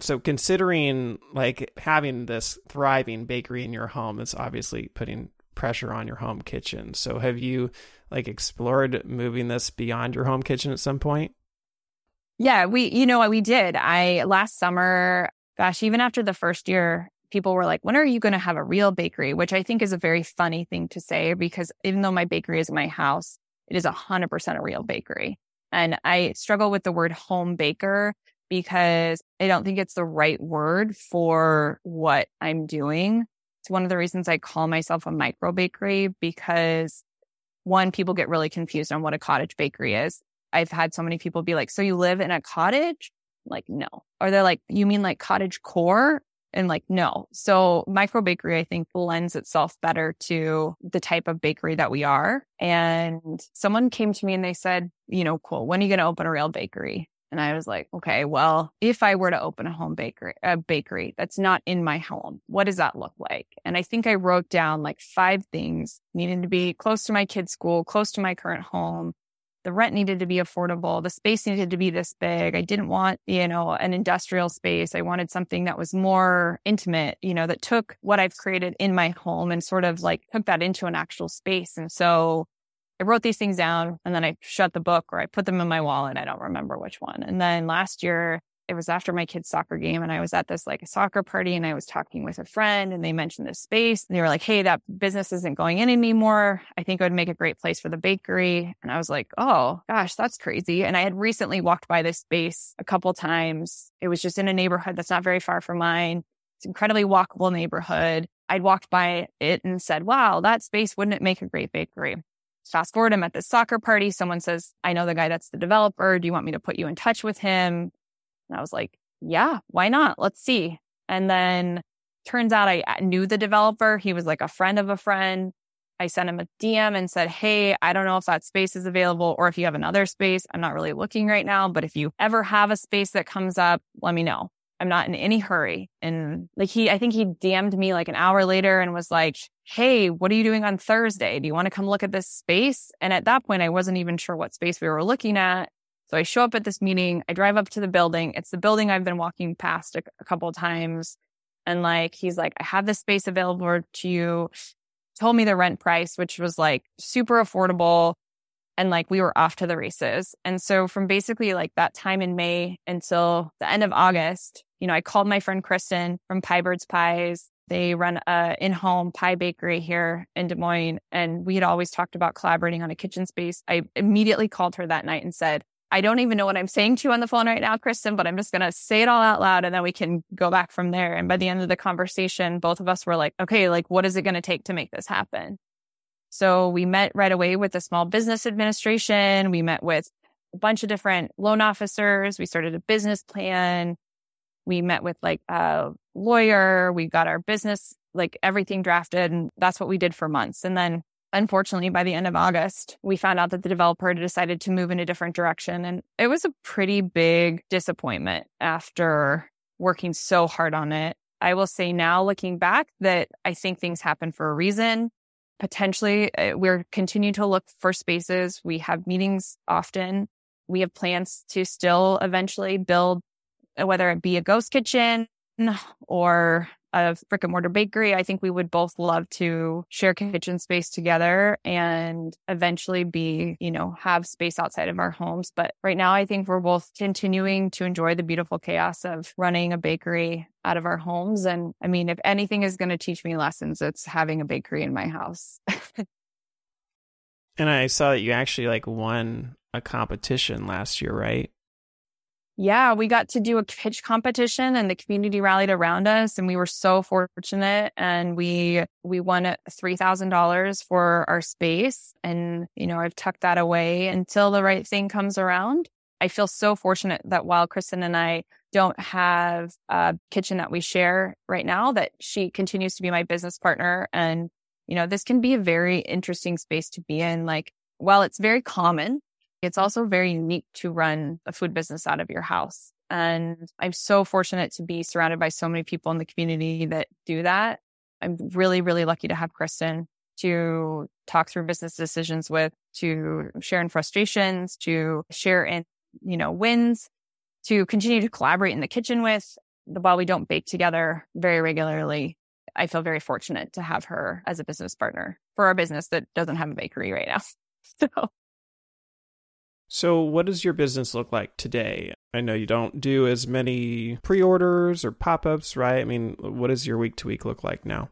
So considering like having this thriving bakery in your home, it's obviously putting pressure on your home kitchen. So have you like explored moving this beyond your home kitchen at some point? Yeah, we, you know what we did. I last summer, gosh, even after the first year, people were like, when are you going to have a real bakery? Which I think is a very funny thing to say because even though my bakery is in my house, it is 100% a real bakery. And I struggle with the word home baker because I don't think it's the right word for what I'm doing. It's one of the reasons I call myself a micro bakery because one, people get really confused on what a cottage bakery is. I've had so many people be like, so you live in a cottage? Like, no. Or they're like, you mean like cottage core? And like, no. So micro bakery, I think lends itself better to the type of bakery that we are. And someone came to me and they said, you know, cool. When are you going to open a real bakery? And I was like, okay, well, if I were to open a home bakery, a bakery that's not in my home, what does that look like? And I think I wrote down like five things needing to be close to my kid's school, close to my current home, the rent needed to be affordable. The space needed to be this big. I didn't want, you know, an industrial space. I wanted something that was more intimate, you know, that took what I've created in my home and sort of like took that into an actual space. And so I wrote these things down and then I shut the book or I put them in my wallet. I don't remember which one. And then last year it was after my kid's soccer game and I was at this like a soccer party and I was talking with a friend and they mentioned this space and they were like, Hey, that business isn't going in anymore. I think it would make a great place for the bakery. And I was like, Oh gosh, that's crazy. And I had recently walked by this space a couple times. It was just in a neighborhood that's not very far from mine. It's an incredibly walkable neighborhood. I'd walked by it and said, wow, that space wouldn't it make a great bakery? Fast forward, I'm at this soccer party. Someone says, I know the guy that's the developer. Do you want me to put you in touch with him? And I was like, yeah, why not? Let's see. And then turns out I knew the developer. He was like a friend of a friend. I sent him a DM and said, Hey, I don't know if that space is available or if you have another space. I'm not really looking right now, but if you ever have a space that comes up, let me know. I'm not in any hurry. And like he, I think he DM'd me like an hour later and was like, Hey, what are you doing on Thursday? Do you want to come look at this space? And at that point, I wasn't even sure what space we were looking at. So I show up at this meeting, I drive up to the building. It's the building I've been walking past a, a couple of times. And like, he's like, I have this space available to you. Told me the rent price, which was like super affordable. And like, we were off to the races. And so from basically like that time in May until the end of August, you know, I called my friend Kristen from Pie Birds Pies. They run a in-home pie bakery here in Des Moines. And we had always talked about collaborating on a kitchen space. I immediately called her that night and said, I don't even know what I'm saying to you on the phone right now, Kristen, but I'm just going to say it all out loud and then we can go back from there. And by the end of the conversation, both of us were like, okay, like, what is it going to take to make this happen? So we met right away with the Small Business Administration. We met with a bunch of different loan officers. We started a business plan. We met with like a lawyer. We got our business, like everything drafted. And that's what we did for months. And then unfortunately, by the end of August, we found out that the developer decided to move in a different direction. And it was a pretty big disappointment after working so hard on it. I will say now, looking back, that I think things happen for a reason. Potentially, uh, we're continuing to look for spaces. We have meetings often. We have plans to still eventually build, uh, whether it be a ghost kitchen or a brick and mortar bakery. I think we would both love to share kitchen space together and eventually be, you know, have space outside of our homes. But right now, I think we're both continuing to enjoy the beautiful chaos of running a bakery out of our homes. And I mean, if anything is going to teach me lessons, it's having a bakery in my house. and I saw that you actually like won a competition last year, right? Yeah, we got to do a pitch competition and the community rallied around us and we were so fortunate and we we won $3,000 for our space and you know, I've tucked that away until the right thing comes around. I feel so fortunate that while Kristen and I don't have a kitchen that we share right now that she continues to be my business partner and you know, this can be a very interesting space to be in like while it's very common it's also very unique to run a food business out of your house. And I'm so fortunate to be surrounded by so many people in the community that do that. I'm really, really lucky to have Kristen to talk through business decisions with, to share in frustrations, to share in, you know, wins, to continue to collaborate in the kitchen with. While we don't bake together very regularly, I feel very fortunate to have her as a business partner for our business that doesn't have a bakery right now. So so, what does your business look like today? I know you don't do as many pre orders or pop ups, right? I mean, what does your week to week look like now?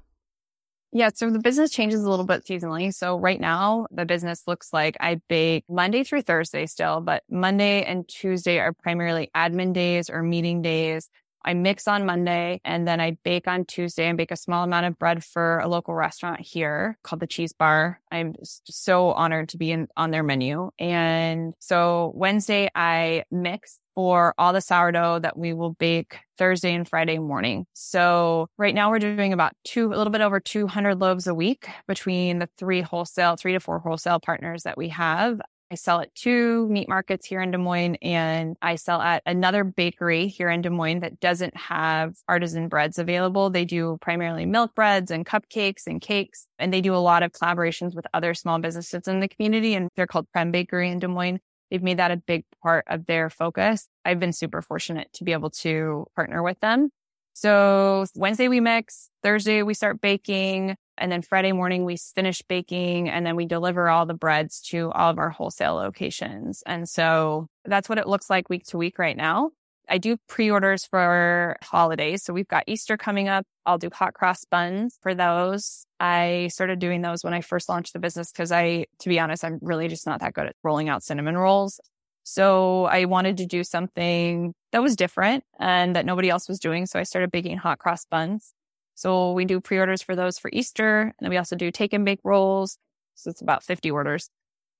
Yeah, so the business changes a little bit seasonally. So right now, the business looks like I bake Monday through Thursday still, but Monday and Tuesday are primarily admin days or meeting days. I mix on Monday and then I bake on Tuesday and bake a small amount of bread for a local restaurant here called the Cheese Bar. I'm so honored to be in, on their menu. And so Wednesday I mix for all the sourdough that we will bake Thursday and Friday morning. So right now we're doing about two, a little bit over 200 loaves a week between the three wholesale, three to four wholesale partners that we have. I sell at two meat markets here in Des Moines and I sell at another bakery here in Des Moines that doesn't have artisan breads available. They do primarily milk breads and cupcakes and cakes. And they do a lot of collaborations with other small businesses in the community. And they're called Prem Bakery in Des Moines. They've made that a big part of their focus. I've been super fortunate to be able to partner with them. So Wednesday we mix, Thursday we start baking, and then Friday morning we finish baking and then we deliver all the breads to all of our wholesale locations. And so that's what it looks like week to week right now. I do pre-orders for holidays. So we've got Easter coming up. I'll do hot cross buns for those. I started doing those when I first launched the business because I, to be honest, I'm really just not that good at rolling out cinnamon rolls. So I wanted to do something that was different and that nobody else was doing. So I started baking hot cross buns. So we do pre-orders for those for Easter. And then we also do take and bake rolls. So it's about 50 orders,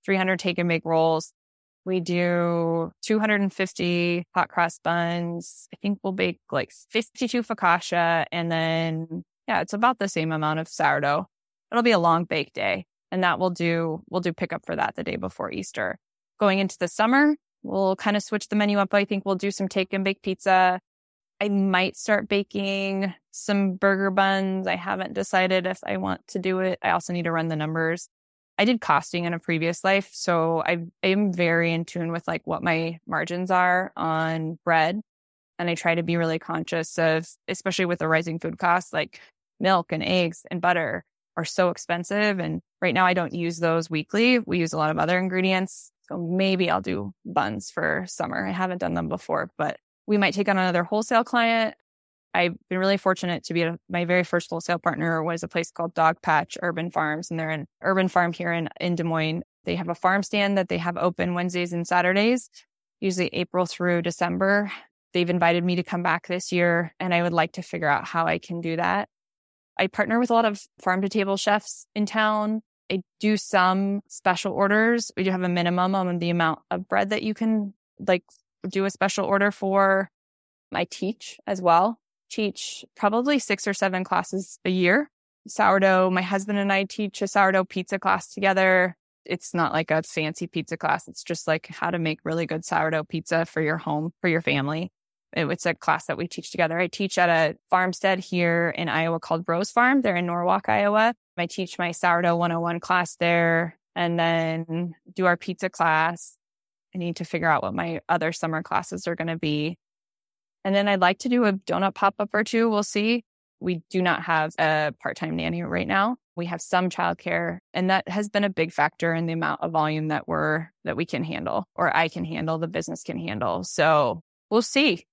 300 take and bake rolls. We do 250 hot cross buns. I think we'll bake like 52 focaccia. And then, yeah, it's about the same amount of sourdough. It'll be a long bake day. And that we'll do, we'll do pickup for that the day before Easter. Going into the summer, we'll kind of switch the menu up. I think we'll do some take and bake pizza. I might start baking some burger buns. I haven't decided if I want to do it. I also need to run the numbers. I did costing in a previous life, so I am very in tune with like what my margins are on bread. And I try to be really conscious of, especially with the rising food costs, like milk and eggs and butter are so expensive. And right now I don't use those weekly. We use a lot of other ingredients. So maybe I'll do buns for summer. I haven't done them before, but we might take on another wholesale client. I've been really fortunate to be a, my very first wholesale partner was a place called Dog Patch Urban Farms, and they're an urban farm here in, in Des Moines. They have a farm stand that they have open Wednesdays and Saturdays, usually April through December. They've invited me to come back this year, and I would like to figure out how I can do that. I partner with a lot of farm to table chefs in town. I do some special orders. We do have a minimum on the amount of bread that you can like do a special order for. I teach as well. Teach probably six or seven classes a year. Sourdough, my husband and I teach a sourdough pizza class together. It's not like a fancy pizza class. It's just like how to make really good sourdough pizza for your home, for your family. It's a class that we teach together. I teach at a farmstead here in Iowa called Rose Farm. They're in Norwalk, Iowa. I teach my sourdough 101 class there and then do our pizza class. I need to figure out what my other summer classes are going to be. And then I'd like to do a donut pop up or two. We'll see. We do not have a part time nanny right now. We have some childcare and that has been a big factor in the amount of volume that we're, that we can handle or I can handle, the business can handle. So we'll see.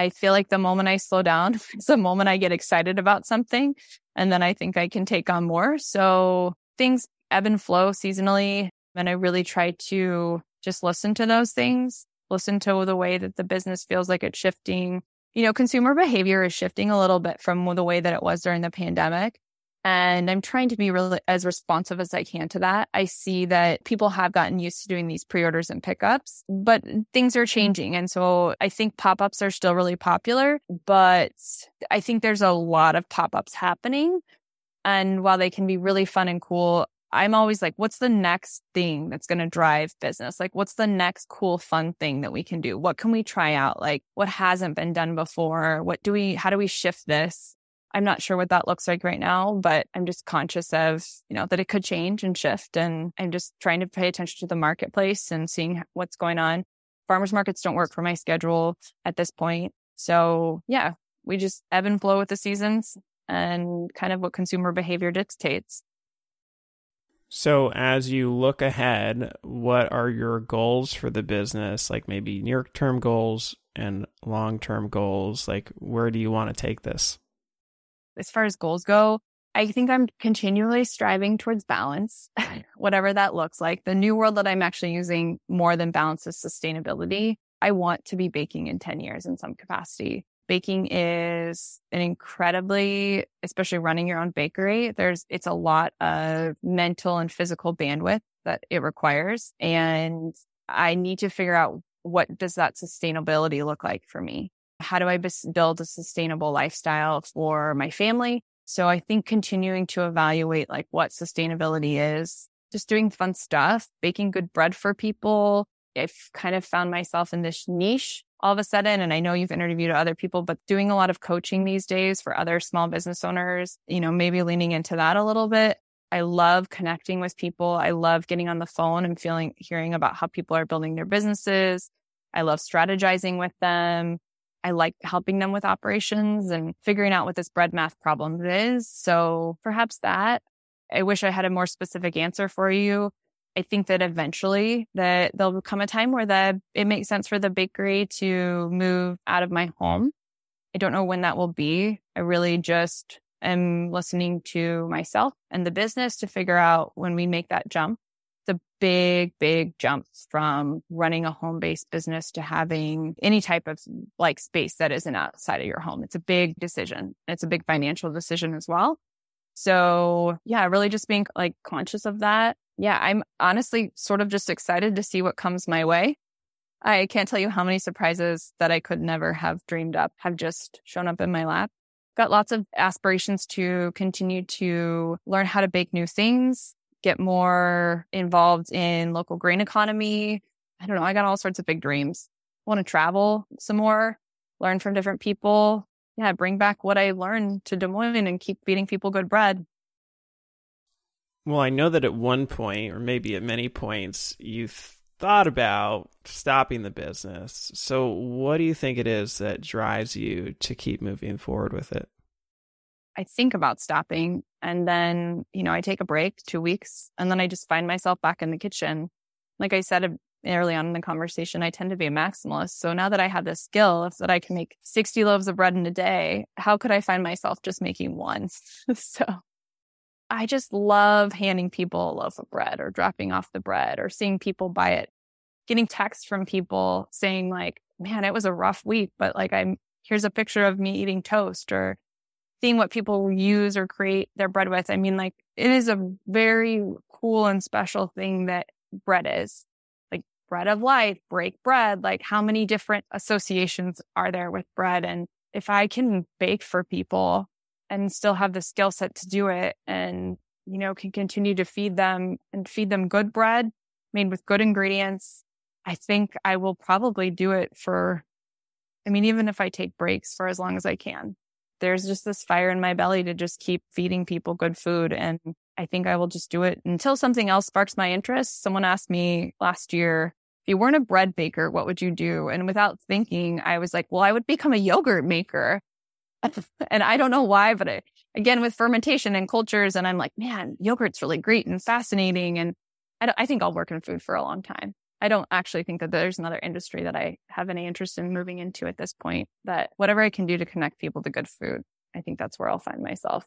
I feel like the moment I slow down is the moment I get excited about something. And then I think I can take on more. So things ebb and flow seasonally. And I really try to just listen to those things, listen to the way that the business feels like it's shifting. You know, consumer behavior is shifting a little bit from the way that it was during the pandemic. And I'm trying to be really as responsive as I can to that. I see that people have gotten used to doing these pre-orders and pickups, but things are mm-hmm. changing. And so I think pop-ups are still really popular, but I think there's a lot of pop-ups happening. And while they can be really fun and cool, I'm always like, what's the next thing that's going to drive business? Like, what's the next cool, fun thing that we can do? What can we try out? Like, what hasn't been done before? What do we, how do we shift this? I'm not sure what that looks like right now, but I'm just conscious of, you know, that it could change and shift. And I'm just trying to pay attention to the marketplace and seeing what's going on. Farmers markets don't work for my schedule at this point. So yeah, we just ebb and flow with the seasons and kind of what consumer behavior dictates. So, as you look ahead, what are your goals for the business? Like maybe near term goals and long term goals? Like, where do you want to take this? As far as goals go, I think I'm continually striving towards balance, whatever that looks like. The new world that I'm actually using more than balance is sustainability. I want to be baking in 10 years in some capacity baking is an incredibly, especially running your own bakery, there's, it's a lot of mental and physical bandwidth that it requires. And I need to figure out what does that sustainability look like for me? How do I build a sustainable lifestyle for my family? So I think continuing to evaluate like what sustainability is, just doing fun stuff, baking good bread for people. I've kind of found myself in this niche all of a sudden. And I know you've interviewed other people, but doing a lot of coaching these days for other small business owners, you know, maybe leaning into that a little bit. I love connecting with people. I love getting on the phone and feeling, hearing about how people are building their businesses. I love strategizing with them. I like helping them with operations and figuring out what this bread math problem is. So perhaps that I wish I had a more specific answer for you. I think that eventually that there'll come a time where the it makes sense for the bakery to move out of my home. I don't know when that will be. I really just am listening to myself and the business to figure out when we make that jump. The big, big jumps from running a home based business to having any type of like space that isn't outside of your home. It's a big decision. It's a big financial decision as well. So yeah, really just being like conscious of that yeah, I'm honestly sort of just excited to see what comes my way. I can't tell you how many surprises that I could never have dreamed up have just shown up in my lap. Got lots of aspirations to continue to learn how to bake new things, get more involved in local grain economy. I don't know. I got all sorts of big dreams. I want to travel some more, learn from different people. Yeah, bring back what I learned to Des Moines and keep feeding people good bread. Well, I know that at one point, or maybe at many points, you thought about stopping the business. So, what do you think it is that drives you to keep moving forward with it? I think about stopping and then, you know, I take a break, two weeks, and then I just find myself back in the kitchen. Like I said um, early on in the conversation, I tend to be a maximalist. So now that I have this skill, that I can make 60 loaves of bread in a day, how could I find myself just making one? so I just love handing people a loaf of bread or dropping off the bread or seeing people buy it, getting texts from people saying like, man, it was a rough week, but like I'm, here's a picture of me eating toast or seeing what people use or create their bread with. I mean, like it is a very cool and special thing that bread is like bread of life, break bread. Like how many different associations are there with bread? And if I can bake for people and still have the skill set to do it and, you know, can continue to feed them and feed them good bread made with good ingredients, I think I will probably do it for, I mean, even if I take breaks for as long as I can. There's just this fire in my belly to just keep feeding people good food. And I think I will just do it until something else sparks my interest. Someone asked me last year, if you weren't a bread baker, what would you do? And without thinking, I was like, well, I would become a yogurt maker. and I don't know why, but I, again, with fermentation and cultures, and I'm like, man, yogurt's really great and fascinating. And I, I think I'll work in food for a long time. I don't actually think that there's another industry that I have any interest in moving into at this point. That whatever I can do to connect people to good food, I think that's where I'll find myself.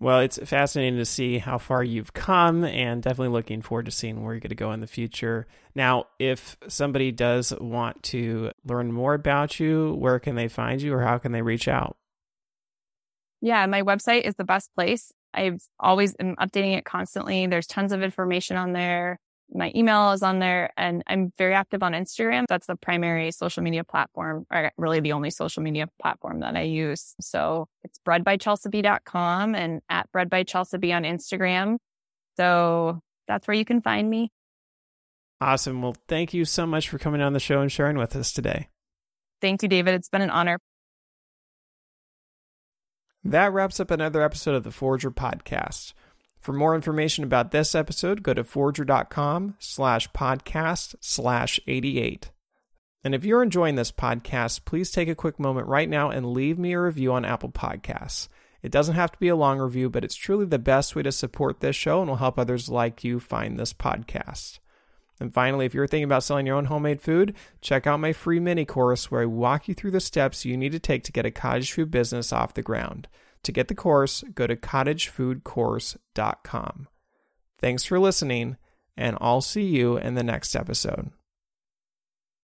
Well, it's fascinating to see how far you've come and definitely looking forward to seeing where you're going to go in the future. Now, if somebody does want to learn more about you, where can they find you or how can they reach out? Yeah, my website is the best place. I've always am updating it constantly. There's tons of information on there my email is on there and I'm very active on Instagram. That's the primary social media platform, or really the only social media platform that I use. So it's breadbychelsab.com and at breadbychelsab on Instagram. So that's where you can find me. Awesome. Well, thank you so much for coming on the show and sharing with us today. Thank you, David. It's been an honor. That wraps up another episode of the Forrager podcast. For more information about this episode, go to forrager.com slash podcast slash 88. And if you're enjoying this podcast, please take a quick moment right now and leave me a review on Apple Podcasts. It doesn't have to be a long review, but it's truly the best way to support this show and will help others like you find this podcast. And finally, if you're thinking about selling your own homemade food, check out my free mini course where I walk you through the steps you need to take to get a cottage food business off the ground. To get the course, go to cottagefoodcourse.com. Thanks for listening, and I'll see you in the next episode.